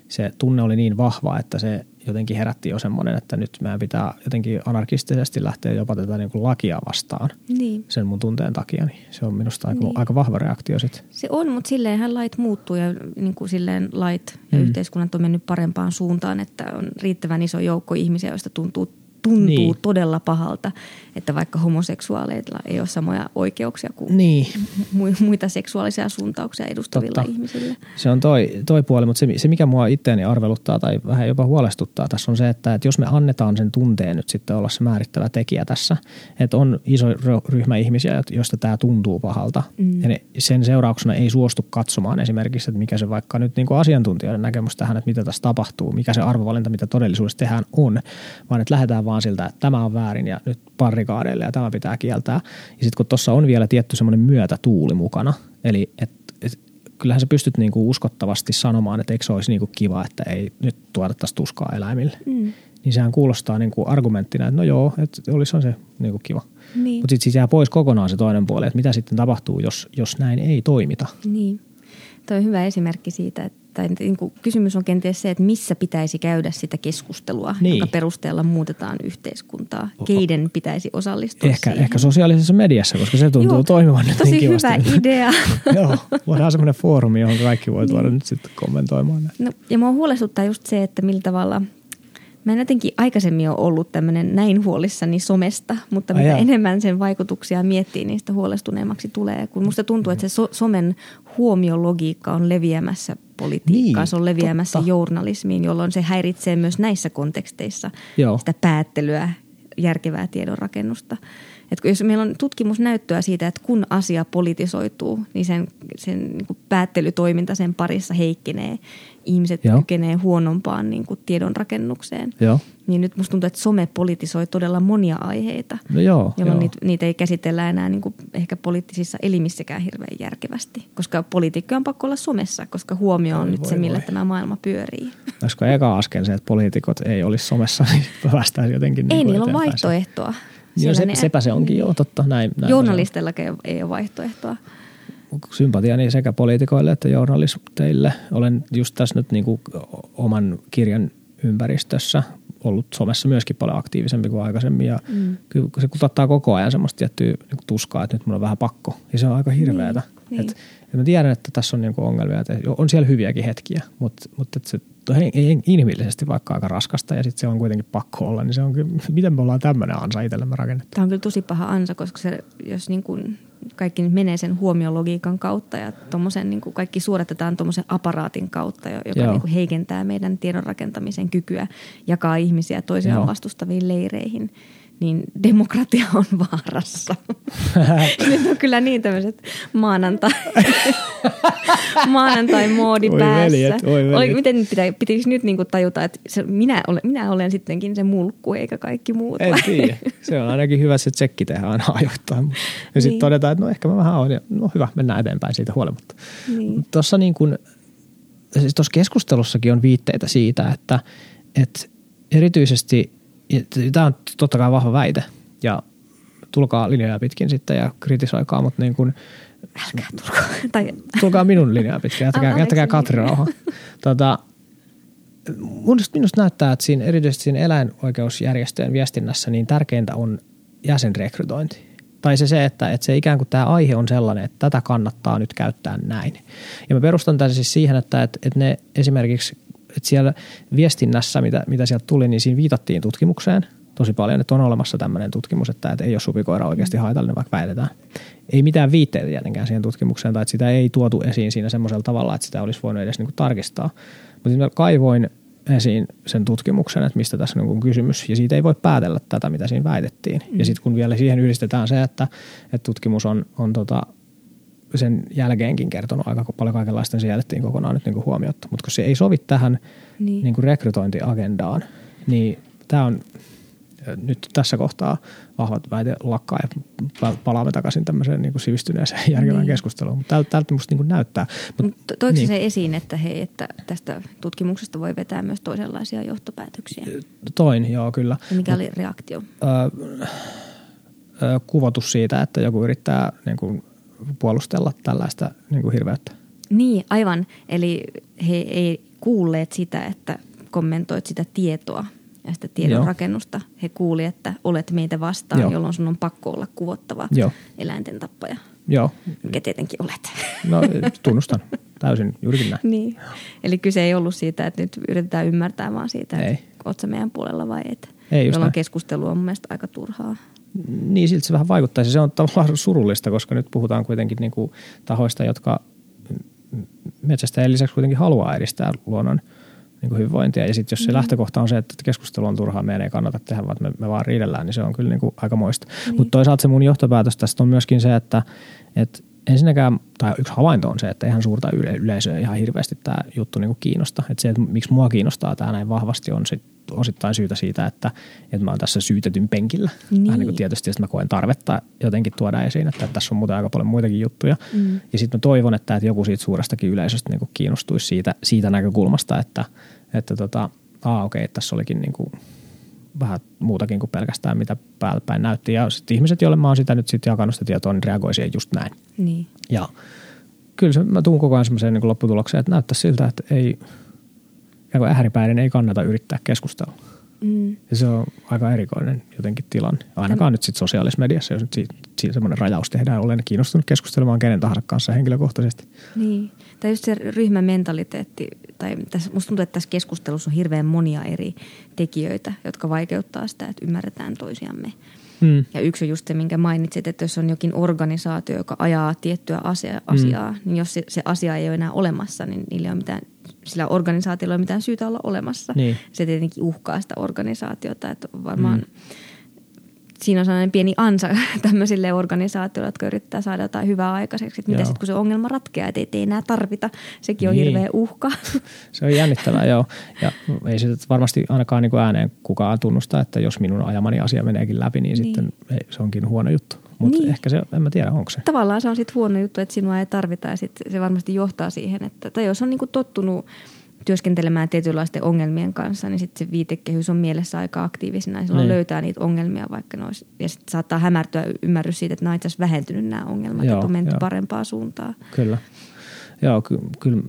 se tunne oli niin vahva, että se jotenkin herätti jo semmoinen, että nyt meidän pitää jotenkin anarkistisesti lähteä jopa tätä niin kuin lakia vastaan niin. sen mun tunteen takia. Niin se on minusta aika, niin. aika vahva reaktio sitten. Se on, mutta silleenhän lait muuttuu ja niin kuin silleen lait ja mm. yhteiskunnat on mennyt parempaan suuntaan, että on riittävän iso joukko ihmisiä, joista tuntuu tuntuu niin. todella pahalta, että vaikka homoseksuaaleilla ei ole samoja oikeuksia kuin niin. muita seksuaalisia suuntauksia edustavilla Totta. ihmisillä. Se on toi, toi puoli, mutta se, se mikä mua itseäni arveluttaa tai vähän jopa huolestuttaa tässä on se, että, että jos me annetaan sen tunteen nyt sitten olla se määrittävä tekijä tässä, että on iso ryhmä ihmisiä, joista tämä tuntuu pahalta mm. ja ne, sen seurauksena ei suostu katsomaan esimerkiksi, että mikä se vaikka nyt niin kuin asiantuntijoiden näkemys tähän, että mitä tässä tapahtuu, mikä se arvovalinta, mitä todellisuudessa tehdään on, vaan että lähdetään vaan siltä, että tämä on väärin ja nyt parrikaadeille ja tämä pitää kieltää. Ja sitten kun tuossa on vielä tietty semmoinen myötätuuli mukana, eli et, et, kyllähän sä pystyt niinku uskottavasti sanomaan, että eikö se olisi niinku kiva, että ei nyt tuotettaisi tuskaa eläimille. Mm. Niin sehän kuulostaa niinku argumenttina, että no joo, että olisi se niinku kiva. Niin. Mutta sitten siitä jää pois kokonaan se toinen puoli, että mitä sitten tapahtuu, jos, jos näin ei toimita. Niin. Tuo on hyvä esimerkki siitä, että tai niin kuin kysymys on kenties se, että missä pitäisi käydä sitä keskustelua, niin. jonka perusteella muutetaan yhteiskuntaa. Keiden pitäisi osallistua ehkä, siihen. Ehkä sosiaalisessa mediassa, koska se tuntuu Joo, toimivan nyt Tosi niin hyvä idea. Joo, voidaan semmoinen foorumi, johon kaikki voi tuoda niin. nyt sitten kommentoimaan. No, ja mua huolestuttaa just se, että millä tavalla – Mä en jotenkin aikaisemmin ole ollut tämmöinen näin huolissani somesta, mutta mitä Ai enemmän sen vaikutuksia miettii, niin sitä huolestuneemmaksi tulee. Kun musta tuntuu, että se so- somen huomiologiikka on leviämässä politiikkaan, niin, se on leviämässä totta. journalismiin, jolloin se häiritsee myös näissä konteksteissa Joo. sitä päättelyä, järkevää tiedonrakennusta. Että jos meillä on tutkimusnäyttöä siitä, että kun asia politisoituu, niin sen, sen niin kuin päättelytoiminta sen parissa heikkenee. Ihmiset Joo. kykenee huonompaan niin kuin tiedonrakennukseen. Joo. Niin nyt musta tuntuu, että some politisoi todella monia aiheita, no joo, jolloin joo. Niitä, niitä ei käsitellä enää niin kuin ehkä poliittisissa elimissäkään hirveän järkevästi. Koska poliitikko on pakko olla somessa, koska huomio on voi, nyt voi, se, millä voi. tämä maailma pyörii. Olisiko eka askel se, että poliitikot ei olisi somessa, niin päästään jotenkin Ei niin niillä ole vaihtoehtoa. Joo, se, sepä se onkin, joo, totta. Näin, näin Journalistellakin ei ole vaihtoehtoa. Sympatiani sekä poliitikoille että journalisteille. Olen just tässä nyt niin kuin oman kirjan ympäristössä ollut somessa myöskin paljon aktiivisempi kuin aikaisemmin. Ja mm. kyllä se kutattaa koko ajan semmoista tiettyä niin tuskaa, että nyt mun on vähän pakko. Ja se on aika hirveätä. Niin, niin. Et, mä tiedän, että tässä on niin kuin ongelmia. Että on siellä hyviäkin hetkiä, mutta, mutta se ei inhimillisesti vaikka aika raskasta ja sitten se on kuitenkin pakko olla, niin se on kyllä, miten me ollaan tämmöinen ansa itsellemme rakennettu? Tämä on kyllä tosi paha ansa, koska se, jos niin kuin kaikki nyt menee sen huomiologiikan kautta ja niin kuin kaikki suoritetaan tuommoisen aparaatin kautta, joka niin kuin heikentää meidän tiedon rakentamisen kykyä, jakaa ihmisiä toisiaan Joo. vastustaviin leireihin, niin demokratia on vaarassa. Nyt on kyllä niin tämmöiset maanantai, maanantai-moodi Oi päässä. veljet, oi veljet. Oli, miten nyt pitää, pitäisi nyt niinku tajuta, että se, minä, olen, minä olen sittenkin se mulkku eikä kaikki muut. En tiedä. Se on ainakin hyvä se tsekki tehdä aina ajoittain. Ja sitten Niin. todetaan, että no ehkä mä vähän olen. ja No hyvä, mennään eteenpäin siitä huolimatta. Niin. Tuossa niin kuin, siis keskustelussakin on viitteitä siitä, että, että erityisesti, tämä on totta kai vahva väite ja tulkaa linjoja pitkin sitten ja kritisoikaa, mutta niin kuin, Älkää tulko. Tai, tulkaa minun linjaa pitkin, jättäkää, jättäkää. Katri rauha. Tota, minusta, minusta näyttää, että siinä, erityisesti siinä eläinoikeusjärjestöjen viestinnässä niin tärkeintä on jäsenrekrytointi. Tai se, se että, että se ikään kuin tämä aihe on sellainen, että tätä kannattaa nyt käyttää näin. Ja mä perustan tämän siis siihen, että, että, että ne esimerkiksi, että siellä viestinnässä, mitä, mitä sieltä tuli, niin siinä viitattiin tutkimukseen tosi paljon, että on olemassa tämmöinen tutkimus, että, että ei ole supikoira oikeasti haitallinen, vaikka väitetään. Ei mitään viitteitä tietenkään siihen tutkimukseen, tai että sitä ei tuotu esiin siinä semmoisella tavalla, että sitä olisi voinut edes niin kuin tarkistaa. Mutta mä kaivoin esiin sen tutkimuksen, että mistä tässä on niin kuin kysymys, ja siitä ei voi päätellä tätä, mitä siinä väitettiin. Mm. Ja sitten kun vielä siihen yhdistetään se, että, että tutkimus on, on tota, sen jälkeenkin kertonut aika paljon kaikenlaista, niin se jätettiin kokonaan nyt niin kuin huomiotta. Mutta kun se ei sovi tähän Niin. niin kuin rekrytointiagendaan, niin tämä on nyt tässä kohtaa vahvat väite lakkaa ja pa- palaamme takaisin tämmöiseen niin kuin sivistyneeseen järkevään Niin. keskusteluun. Mutta tältä, tältä musta niin kuin näyttää. Mut, Mutta toiko niin. se esiin, että, hei, että tästä tutkimuksesta voi vetää myös toisenlaisia johtopäätöksiä? Toin, joo kyllä. Ja mikä oli reaktio? Ö, ö, kuvotus siitä, että joku yrittää niin kuin puolustella tällaista niin kuin hirveyttä. Niin, aivan. Eli he ei kuulleet sitä, että kommentoit sitä tietoa ja sitä tiedon Joo. rakennusta. He kuuli, että olet meitä vastaan, Joo. jolloin sun on pakko olla kuvottava Joo. eläinten tappaja. Joo, Mikä tietenkin olet. no tunnustan täysin juurikin näin. niin. Eli kyse ei ollut siitä, että nyt yritetään ymmärtää, vaan siitä, Ei. että oot meidän puolella vai et. Ei, just Jolloin näin. keskustelu on mun mielestä aika turhaa. Niin siltä se vähän vaikuttaisi. Se on tavallaan surullista, koska nyt puhutaan kuitenkin niin kuin tahoista, jotka metsästäjien lisäksi kuitenkin haluaa edistää luonnon niin kuin hyvinvointia. Ja sitten jos se lähtökohta on se, että keskustelu on turhaa, meidän ei kannata tehdä, vaan me, me vaan riidellään, niin se on kyllä niin kuin aika moista. Niin. Mutta toisaalta se mun johtopäätös tästä on myöskin se, että, että ensinnäkään, tai yksi havainto on se, että eihän suurta yle- yleisöä ihan hirveästi tämä juttu niin kuin kiinnosta. Että se, että miksi mua kiinnostaa tämä näin vahvasti, on sit osittain syytä siitä, että, että mä oon tässä syytetyn penkillä. Niin. Vähän niin kuin Niin. tietysti, että mä koen tarvetta jotenkin tuoda esiin, että tässä on muuten aika paljon muitakin juttuja. Mm. Ja sitten mä toivon, että, että joku siitä suurestakin yleisöstä niin kuin kiinnostuisi siitä, siitä näkökulmasta, että, että tota, aa, okei, että tässä olikin niin kuin vähän muutakin kuin pelkästään mitä päältä päin näytti. Ja sitten ihmiset, joille mä oon sitä nyt sitten jakanut sitä tietoa, niin reagoi siihen just näin. Niin. Ja kyllä se, mä tuun koko ajan semmoiseen niin lopputulokseen, että näyttää siltä, että ei, ääripäiden ei kannata yrittää keskustella. Mm. Ja se on aika erikoinen jotenkin tilanne. Ainakaan nyt sitten sosiaalisessa mediassa, jos nyt siitä, siitä semmoinen rajaus tehdään. Olen kiinnostunut keskustelemaan kenen tahansa kanssa henkilökohtaisesti. Niin. Tai just se ryhmämentaliteetti, tai tässä, musta tuntuu, että tässä keskustelussa on hirveän monia eri tekijöitä, jotka vaikeuttaa sitä, että ymmärretään toisiamme. Hmm. Ja yksi on just se, minkä mainitsit, että jos on jokin organisaatio, joka ajaa tiettyä asia, asiaa, mm. niin jos se, se asia ei ole enää olemassa, niin niillä ei ole mitään, sillä organisaatiolla ei ole mitään syytä olla olemassa. Niin. Se tietenkin uhkaa sitä organisaatiota, että varmaan mm. siinä on sellainen pieni ansa tämmöisille organisaatioille, jotka yrittää saada jotain hyvää aikaiseksi. Että mitä sitten, kun se ongelma ratkeaa, että ei, ei enää tarvita, sekin on Niin. hirveä uhka. Se on jännittävää, joo. Ja ei se varmasti ainakaan niin kuin ääneen kukaan tunnusta, että jos minun ajamani asia meneekin läpi, niin, Niin. sitten ei, se onkin huono juttu. Mutta Niin. ehkä se, en mä tiedä, onko se. Tavallaan se on sitten huono juttu, että sinua ei tarvita ja sit se varmasti johtaa siihen, että tai jos on niinku tottunut työskentelemään tietynlaisten ongelmien kanssa, niin sitten se viitekehys on mielessä aika aktiivisena ja silloin Niin. löytää niitä ongelmia, vaikka ne olisi, ja sitten saattaa hämärtyä ymmärrys siitä, että nämä on itse asiassa vähentynyt nämä ongelmat, Joo, että on menty joo. parempaa suuntaan. Kyllä. Joo, ky- kyllä.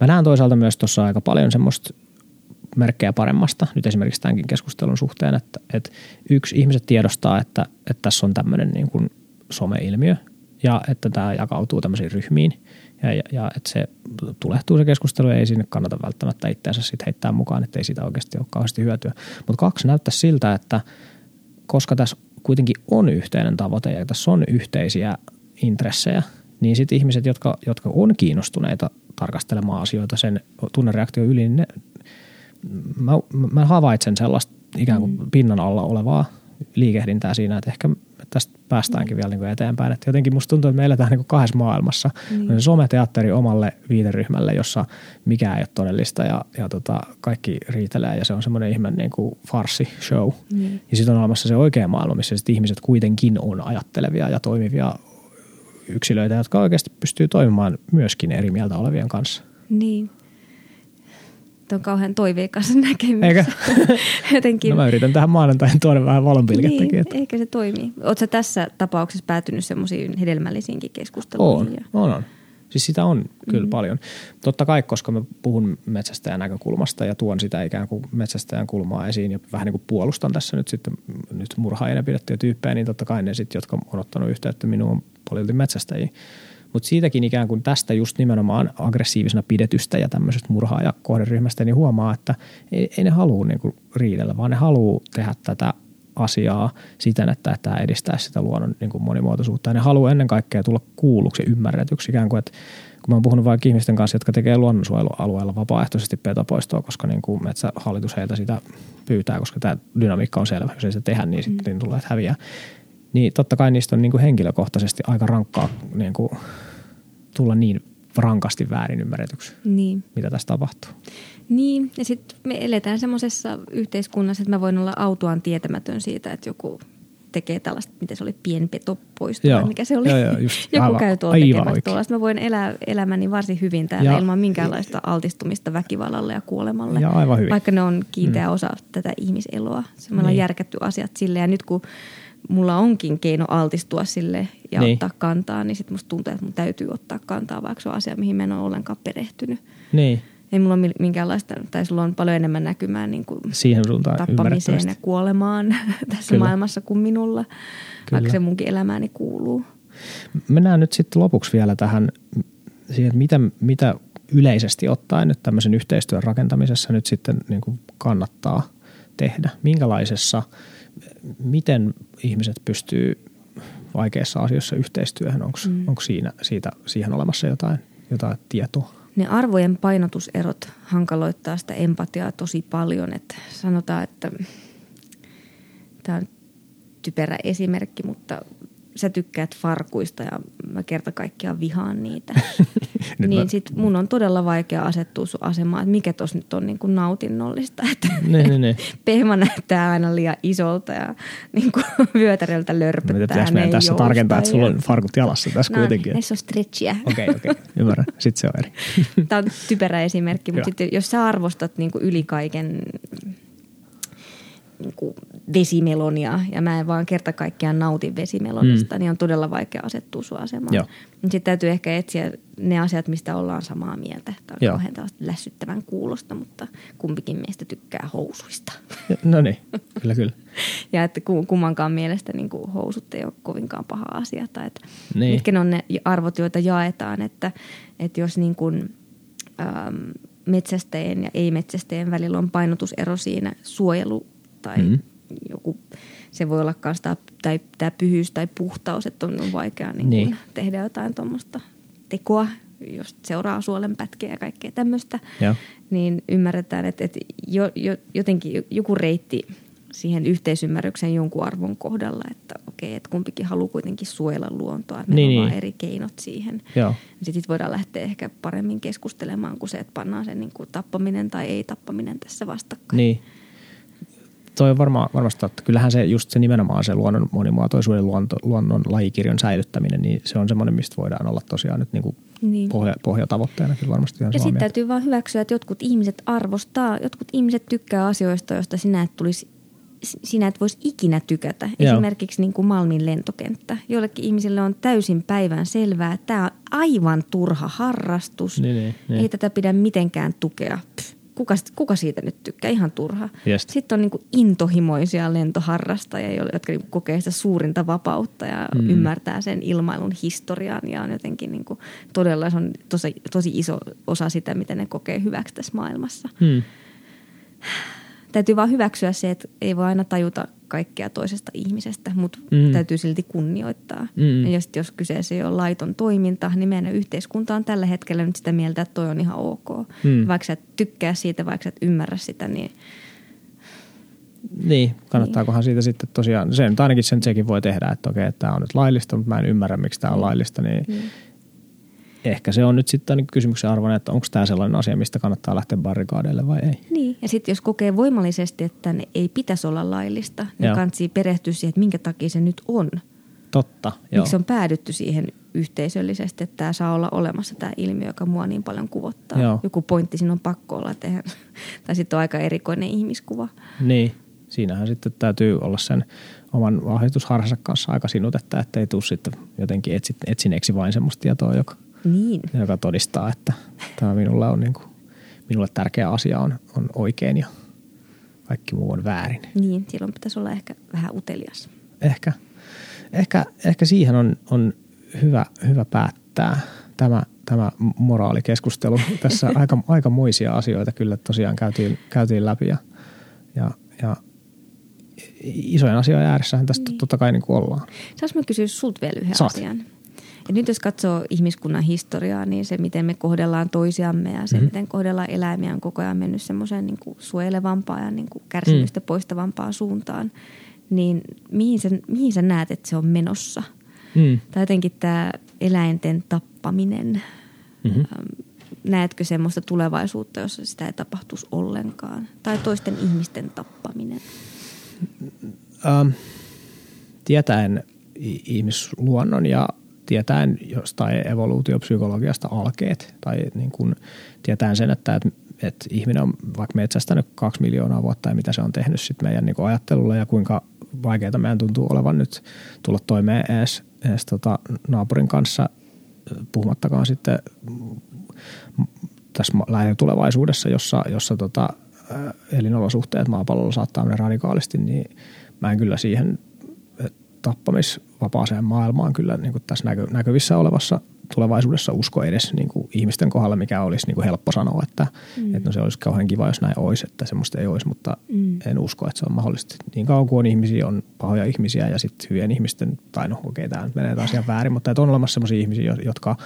Mä näen toisaalta myös tuossa aika paljon semmoista merkkejä paremmasta, nyt esimerkiksi tämänkin keskustelun suhteen, että, että yksi ihmiset tiedostaa, että, että tässä on tämmöinen niin kuin some-ilmiö ja että tämä jakautuu tämmöisiin ryhmiin ja, ja, ja että se tulehtuu se keskustelu ja ei sinne kannata välttämättä itseänsä sit heittää mukaan, että ei siitä oikeasti ole kauheasti hyötyä. Mutta kaksi näyttää siltä, että koska tässä kuitenkin on yhteinen tavoite ja tässä on yhteisiä intressejä, niin sitten ihmiset, jotka, jotka on kiinnostuneita tarkastelemaan asioita sen tunnereaktion yli, niin ne, mä, mä havaitsen sellaista ikään kuin pinnan alla olevaa liikehdintää siinä, että ehkä tästä päästäänkin vielä niin kuin eteenpäin. Että jotenkin musta tuntuu, että me eletään niin kuin kahdessa maailmassa. Mm. someteatteri omalle viiteryhmälle, jossa mikään ei ole todellista ja, ja tota, kaikki riitelee ja se on semmoinen ihme niin kuin farsi show. Mm. Ja sitten on olemassa se oikea maailma, missä sit ihmiset kuitenkin on ajattelevia ja toimivia yksilöitä, jotka oikeasti pystyy toimimaan myöskin eri mieltä olevien kanssa. Niin. Tuo on kauhean toiveikas näkemys. Eikä? Jotenkin. No mä yritän tähän maanantain tuoda vähän valonpilkettäkin. Niin, että... eikä se toimi. Oletko tässä tapauksessa päätynyt semmoisiin hedelmällisiinkin keskusteluihin? On, ja... on, on. Siis sitä on kyllä mm. paljon. Totta kai, koska mä puhun metsästäjän näkökulmasta ja tuon sitä ikään kuin metsästäjän kulmaa esiin ja vähän niin kuin puolustan tässä nyt sitten nyt murhaajina pidettyjä tyyppejä, niin totta kai ne sitten, jotka on ottanut yhteyttä minuun poliilti metsästäjiä. Mutta siitäkin ikään kuin tästä just nimenomaan aggressiivisena pidetystä ja tämmöisestä murhaajakohderyhmästä, niin huomaa, että ei, ei ne halua niinku riidellä, vaan ne haluaa tehdä tätä asiaa siten, että tämä edistää sitä luonnon niin kuin monimuotoisuutta. Ja ne haluaa ennen kaikkea tulla kuulluksi ja ymmärretyksi ikään kuin, että kun mä oon puhunut vaikka ihmisten kanssa, jotka tekee luonnonsuojelualueella vapaaehtoisesti petopoistoa, koska niin kuin metsähallitus heiltä sitä pyytää, koska tämä dynamiikka on selvä. Jos ei se tehdä, niin sitten mm. tulee, että häviää. Niin totta kai niistä on niin kuin henkilökohtaisesti aika rankkaa niin kuin tulla niin rankasti väärin ymmärretyksi, niin. mitä tässä tapahtuu. Niin, ja sitten me eletään semmoisessa yhteiskunnassa, että mä voin olla autuaan tietämätön siitä, että joku tekee tällaista, miten se oli, pienpetopoisto joo, mikä se oli. Joo, joo, just, Joku aivan, käy tuolla tekemässä tuollaista. Mä voin elää elämäni varsin hyvin täällä ja, ilman minkäänlaista altistumista väkivallalle ja kuolemalle. Ja aivan hyvin. Vaikka ne on kiinteä mm. osa tätä ihmiseloa. Se me niin. järkätty asiat sille ja nyt kun mulla onkin keino altistua sille ja niin. ottaa kantaa, niin sitten musta tuntuu, että mun täytyy ottaa kantaa, vaikka se on asia, mihin mä en ole ollenkaan perehtynyt. Niin. Ei mulla ole minkäänlaista, tai sulla on paljon enemmän näkymää niin kuin Siihen suuntaan tappamiseen ja kuolemaan tässä Kyllä. maailmassa kuin minulla, Kyllä. vaikka se munkin elämääni kuuluu. Mennään nyt sitten lopuksi vielä tähän siihen, että mitä, mitä yleisesti ottaen nyt tämmöisen yhteistyön rakentamisessa nyt sitten niin kuin kannattaa tehdä. Minkälaisessa – miten ihmiset pystyy vaikeissa asioissa yhteistyöhön? Onko mm. siinä, siitä, siihen olemassa jotain, jotain tietoa? Ne arvojen painotuserot hankaloittaa sitä empatiaa tosi paljon. Että sanotaan, että tämä on typerä esimerkki, mutta sä tykkäät farkuista ja mä kerta kaikkiaan vihaan niitä. niin mä... sit mun on todella vaikea asettua sun asemaan, että mikä tos nyt on niin kuin nautinnollista. Että ne, ne, ne. Pehma näyttää aina liian isolta ja niin kuin vyötäröltä lörpöttää. Pitäisikö meidän tässä tarkentaa, että sulla on farkut jalassa tässä no, kuitenkin? Näissä on stretchiä. Okei, okei, okay, ymmärrän. Sitten se on eri. Tämä on typerä esimerkki, mutta sitten jos sä arvostat niin kuin yli kaiken niin kuin vesimelonia ja mä en vaan kerta kaikkiaan nauti vesimelonista, mm. niin on todella vaikea asettua sun asemaan. Sitten täytyy ehkä etsiä ne asiat, mistä ollaan samaa mieltä. Tämä on Joo. kauhean tällaista lässyttävän kuulosta, mutta kumpikin meistä tykkää housuista. No niin, kyllä kyllä. ja että kummankaan mielestä niin kuin housut ei ole kovinkaan paha asia. Tai että niin. Mitkä ne on ne arvot, joita jaetaan, että, että jos niin kuin, ähm, metsästäjien ja ei-metsästäjien välillä on painotusero siinä suojelu tai mm. Joku, se voi olla myös tämä, tai tämä pyhyys tai puhtaus, että on vaikea niin niin. tehdä jotain tuommoista tekoa, jos seuraa suolenpätkiä ja kaikkea tämmöistä, ja. niin ymmärretään, että, että jo, jo, jotenkin joku reitti siihen yhteisymmärrykseen jonkun arvon kohdalla, että okei, että kumpikin haluaa kuitenkin suojella luontoa, että meillä niin, on niin. eri keinot siihen. Sitten voidaan lähteä ehkä paremmin keskustelemaan kuin se, että pannaan sen niin kuin tappaminen tai ei tappaminen tässä vastakkain. Niin toi on varma, varmasti totta. Kyllähän se just se nimenomaan se luonnon monimuotoisuuden luonto, luonnon lajikirjon säilyttäminen, niin se on semmoinen, mistä voidaan olla tosiaan nyt niin kuin niin. pohja, pohjatavoitteena kyllä varmasti ihan Ja sitten täytyy vaan hyväksyä, että jotkut ihmiset arvostaa, jotkut ihmiset tykkää asioista, joista sinä et tulisi sinä et voisi ikinä tykätä. Joo. Esimerkiksi niin kuin Malmin lentokenttä. Joillekin ihmisille on täysin päivän selvää, että tämä on aivan turha harrastus. Niin, niin, niin. Ei tätä pidä mitenkään tukea. Pff, kuka, kuka siitä nyt tykkää, ihan turha. Just. Sitten on niin kuin intohimoisia lentoharrastajia, jotka niin kokee sitä suurinta vapautta ja mm. ymmärtää sen ilmailun historian ja on jotenkin niin kuin, todella se on tosi, tosi iso osa sitä, miten ne kokee hyväksi tässä maailmassa. Mm. Täytyy vaan hyväksyä se, että ei voi aina tajuta kaikkea toisesta ihmisestä, mutta mm. täytyy silti kunnioittaa. Mm. Ja jos, jos kyseessä ei ole laiton toiminta, niin meidän yhteiskunta on tällä hetkellä nyt sitä mieltä, että toi on ihan ok. Mm. Vaikka sä et tykkää siitä, vaikka sä et ymmärrä sitä, niin Niin, kannattaakohan niin. siitä sitten tosiaan, se nyt ainakin sen sekin voi tehdä, että okei, että tämä on nyt laillista, mutta mä en ymmärrä, miksi tämä on niin. laillista, niin, niin ehkä se on nyt sitten ainakin kysymyksen arvoinen, että onko tämä sellainen asia, mistä kannattaa lähteä barrikaadeille vai ei. Niin, ja sitten jos kokee voimallisesti, että ne ei pitäisi olla laillista, niin kansi perehtyä siihen, että minkä takia se nyt on. Totta, joo. Miksi on päädytty siihen yhteisöllisesti, että tämä saa olla olemassa tämä ilmiö, joka mua niin paljon kuvottaa. Joo. Joku pointti siinä on pakko olla, että tai sitten on aika erikoinen ihmiskuva. Niin, siinähän sitten täytyy olla sen oman vahvistusharhansa kanssa aika sinutetta, että ei tule sitten jotenkin etsit, etsineeksi vain semmoista tietoa, joka, niin. joka todistaa, että tämä minulle on niin kuin, minulle tärkeä asia on, on oikein ja kaikki muu on väärin. Niin, silloin pitäisi olla ehkä vähän utelias. Ehkä. Ehkä, ehkä siihen on, on hyvä, hyvä päättää tämä, tämä moraalikeskustelu. Tässä aika, aikamoisia asioita kyllä tosiaan käytiin, käytiin läpi ja, ja, ja isojen asioiden ääressähän tästä niin. totta kai niin kuin ollaan. Saanko mä kysyä sulta vielä yhden Saat. asian? Ja nyt jos katsoo ihmiskunnan historiaa, niin se, miten me kohdellaan toisiamme ja se, mm-hmm. miten kohdellaan eläimiä, on koko ajan mennyt semmoiseen niin kuin suojelevampaan ja niin kuin kärsimystä mm. poistavampaan suuntaan. Niin mihin sä, mihin sä näet, että se on menossa? Mm. Tai jotenkin tämä eläinten tappaminen. Mm-hmm. Näetkö semmoista tulevaisuutta, jossa sitä ei tapahtuisi ollenkaan? Tai toisten ihmisten tappaminen? Ähm, tietäen ihmisluonnon ja tietäen jostain evoluutiopsykologiasta alkeet tai niin kuin tietäen sen, että, että, että ihminen on vaikka metsästänyt kaksi miljoonaa vuotta ja mitä se on tehnyt sit meidän niin ajattelulla ja kuinka vaikeaa meidän tuntuu olevan nyt tulla toimeen edes, edes tota naapurin kanssa, puhumattakaan sitten tässä lähitulevaisuudessa, jossa, jossa tota, elinolosuhteet maapallolla saattaa mennä radikaalisti, niin mä en kyllä siihen tappamisvapaaseen maailmaan kyllä niin kuin tässä näkö, näkyvissä olevassa tulevaisuudessa usko edes niin kuin ihmisten kohdalla, mikä olisi niin kuin helppo sanoa, että, mm. että no se olisi kauhean kiva, jos näin olisi, että semmoista ei olisi, mutta mm. en usko, että se on mahdollista. Niin kauan kuin on ihmisiä, on pahoja ihmisiä ja sitten hyvien ihmisten, tai no okei, okay, tämä menee taas ihan väärin, mutta että on olemassa semmoisia ihmisiä, jotka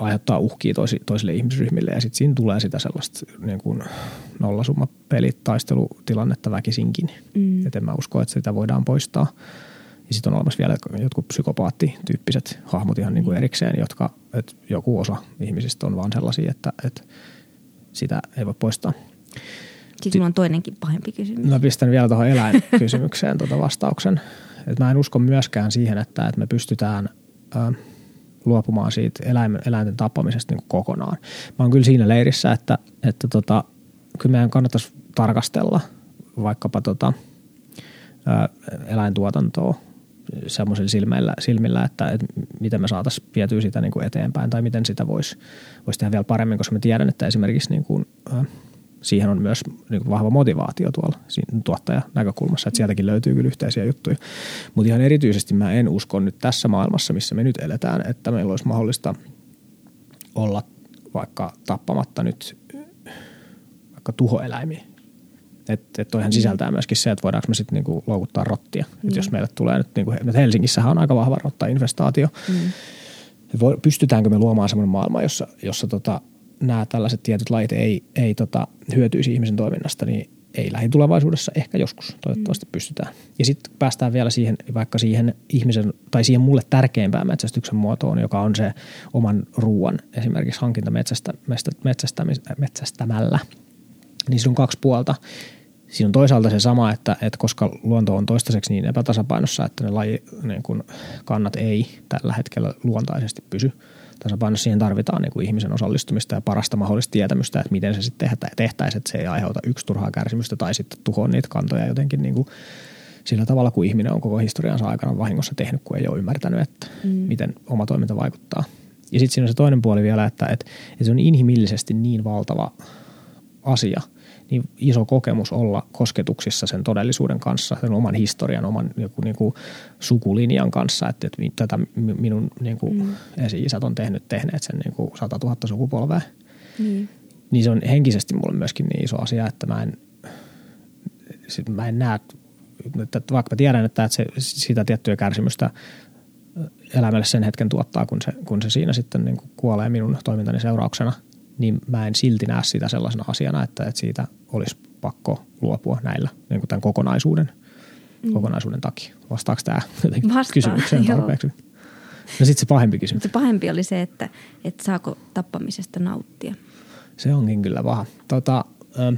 aiheuttaa uhkia toisi, toisille ihmisryhmille ja sitten siinä tulee sitä sellaista niin kuin nollasumma taistelutilanetta väkisinkin. Mm. Et en mä usko, että sitä voidaan poistaa. Ja sitten on olemassa vielä jotkut psykopaattityyppiset hahmot ihan niin kuin mm. erikseen, jotka, että joku osa ihmisistä on vaan sellaisia, että, että sitä ei voi poistaa. Sitten mulla on toinenkin pahempi kysymys. Mä pistän vielä tuohon eläinkysymykseen tuota vastauksen. Et mä en usko myöskään siihen, että, että me pystytään äh, luopumaan siitä eläimen, eläinten tappamisesta niin kuin kokonaan. Mä oon kyllä siinä leirissä, että, että tota, kyllä meidän kannattaisi tarkastella vaikkapa tota, ää, eläintuotantoa semmoisilla silmillä, silmillä että, että miten me saataisiin vietyä sitä niin kuin eteenpäin tai miten sitä voisi vois tehdä vielä paremmin, koska me tiedän, että esimerkiksi niin kuin, ää, siihen on myös niin kuin vahva motivaatio tuolla tuottajan näkökulmassa, että sieltäkin löytyy kyllä yhteisiä juttuja. Mutta ihan erityisesti mä en usko nyt tässä maailmassa, missä me nyt eletään, että meillä olisi mahdollista olla vaikka tappamatta nyt vaikka tuhoeläimiä. Että et toihan sisältää myöskin se, että voidaanko me sitten niinku loukuttaa rottia. Mm. Et jos meille tulee nyt, niinku, Helsingissähän on aika vahva rotta-infestaatio. Mm. Pystytäänkö me luomaan sellainen maailma, jossa, jossa tota, nämä tällaiset tietyt lajit ei, ei tota, hyötyisi ihmisen toiminnasta, niin ei lähitulevaisuudessa, ehkä joskus toivottavasti mm. pystytään. Ja sitten päästään vielä siihen, vaikka siihen ihmisen, tai siihen mulle tärkeimpään metsästyksen muotoon, joka on se oman ruoan esimerkiksi hankinta metsästä, metsästä, metsästämällä. Niin se on kaksi puolta. Siinä on toisaalta se sama, että, että koska luonto on toistaiseksi niin epätasapainossa, että ne laji, niin kun kannat ei tällä hetkellä luontaisesti pysy – tasapainossa siihen tarvitaan niin kuin ihmisen osallistumista ja parasta mahdollista tietämystä, että miten se sitten tehtäisiin, että se ei aiheuta yksi turhaa kärsimystä tai sitten tuhoa niitä kantoja jotenkin niin kuin sillä tavalla, kuin ihminen on koko historiansa aikana vahingossa tehnyt, kun ei ole ymmärtänyt, että mm. miten oma toiminta vaikuttaa. Ja sitten siinä on se toinen puoli vielä, että, että, että se on inhimillisesti niin valtava asia – niin iso kokemus olla kosketuksissa sen todellisuuden kanssa, sen oman historian, oman joku, niin kuin sukulinjan kanssa, että, että tätä minun niin kuin mm. esi-isät on tehnyt, tehneet sen niin kuin 100 000 sukupolvea. Mm. Niin se on henkisesti mulle myöskin niin iso asia, että mä en, sit mä en näe, että vaikka mä tiedän, että se, sitä tiettyä kärsimystä elämälle sen hetken tuottaa, kun se, kun se siinä sitten niin kuin kuolee minun toimintani seurauksena – niin mä en silti näe sitä sellaisena asiana, että, että siitä olisi pakko luopua näillä niin kuin tämän kokonaisuuden, mm. kokonaisuuden takia. Vastaako tämä jotenkin Vastaan, kysymykseen tarpeeksi? Joo. No sitten se pahempi kysymys. Se pahempi oli se, että, että saako tappamisesta nauttia. Se onkin kyllä paha. Tota, ähm,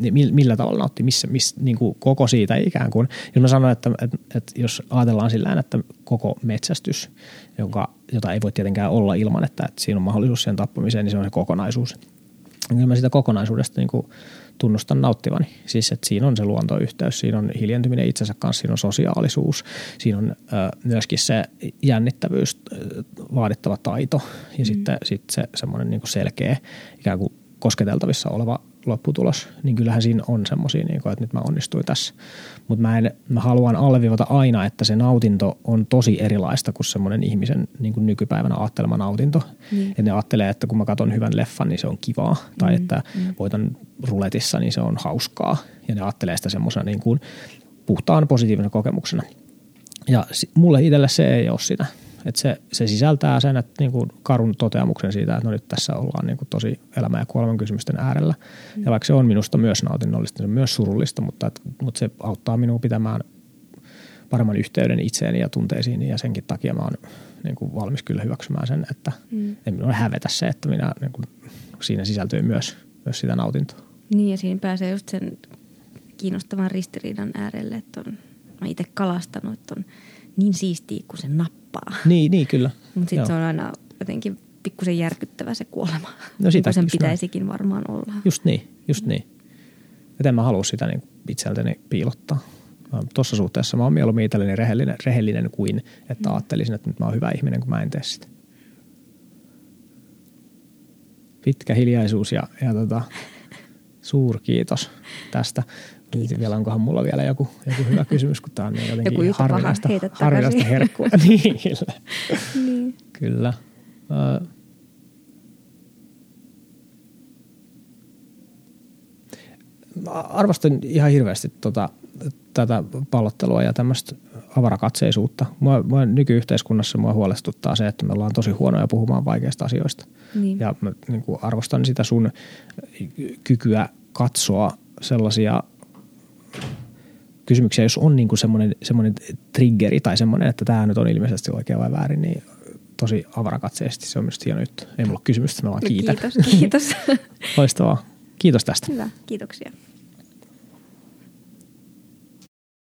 niin millä tavalla nautti, missä, missä niin kuin koko siitä ikään kuin. Jos mä sanon, että, että, että jos ajatellaan sillä että koko metsästys, jonka, jota ei voi tietenkään olla ilman, että, että siinä on mahdollisuus sen tappamiseen, niin se on se kokonaisuus. Kyllä mä sitä kokonaisuudesta niin kuin tunnustan nauttivani. Siis, että siinä on se luontoyhteys, siinä on hiljentyminen itsensä kanssa, siinä on sosiaalisuus, siinä on ö, myöskin se jännittävyys, vaadittava taito ja mm. sitten sit se semmoinen niin selkeä ikään kuin kosketeltavissa oleva lopputulos, niin kyllähän siinä on semmoisia, niin että nyt mä onnistuin tässä. Mutta mä, mä haluan alleviivata aina, että se nautinto on tosi erilaista kuin semmoinen ihmisen niin kuin nykypäivänä ajattelema nautinto. Niin. Että ne ajattelee, että kun mä katson hyvän leffan, niin se on kivaa. Tai mm. että mm. voitan ruletissa, niin se on hauskaa. Ja ne ajattelee sitä semmoisena niin kuin puhtaan positiivisena kokemuksena. Ja mulle itselle se ei ole sitä. Että se, se sisältää sen, että niin kuin karun toteamuksen siitä, että no nyt tässä ollaan niin kuin tosi elämä- ja kuoleman kysymysten äärellä. Mm. Ja vaikka se on minusta myös nautinnollista, se on myös surullista, mutta, että, mutta se auttaa minua pitämään paremman yhteyden itseeni ja tunteisiin ja senkin takia mä oon niin kuin valmis kyllä hyväksymään sen, että mm. ei minua hävetä se, että minä, niin kuin, siinä sisältyy myös, myös sitä nautintoa. Niin ja siinä pääsee just sen kiinnostavan ristiriidan äärelle, että on, mä itse kalastanut, että on niin siistiä kuin se nappaa. Niin, niin kyllä. Mutta sitten se on aina jotenkin pikkusen järkyttävä se kuolema. No sitä, sen pitäisikin näin. varmaan olla. Just niin, just niin. Joten mä haluan sitä niin itseltäni piilottaa. Tuossa suhteessa mä oon mieluummin itselleni rehellinen, rehellinen kuin, että mm. ajattelisin, että nyt mä oon hyvä ihminen, kun mä en tee sitä. Pitkä hiljaisuus ja, ja tota, suurkiitos tästä. Nyt vielä onkohan mulla vielä joku, joku hyvä kysymys, kun tämä on niin jotenkin joku harvinaista, harvinaista herkkua. niin, kyllä. kyllä. arvostan ihan hirveästi tota, tätä pallottelua ja tämmöistä avarakatseisuutta. Mua, mua nykyyhteiskunnassa mua huolestuttaa se, että me ollaan tosi huonoja puhumaan vaikeista asioista. Niin. Ja mä niin kuin arvostan sitä sun kykyä katsoa sellaisia kysymyksiä, jos on niin kuin semmoinen, semmoinen triggeri tai semmoinen, että tämä nyt on ilmeisesti oikea vai väärin, niin tosi avarakatseisesti. Se on myös hieno juttu. Ei mulla ole kysymystä, mä vaan no, kiitän. Kiitos, kiitos. Loistavaa. Kiitos tästä. Hyvä, kiitoksia.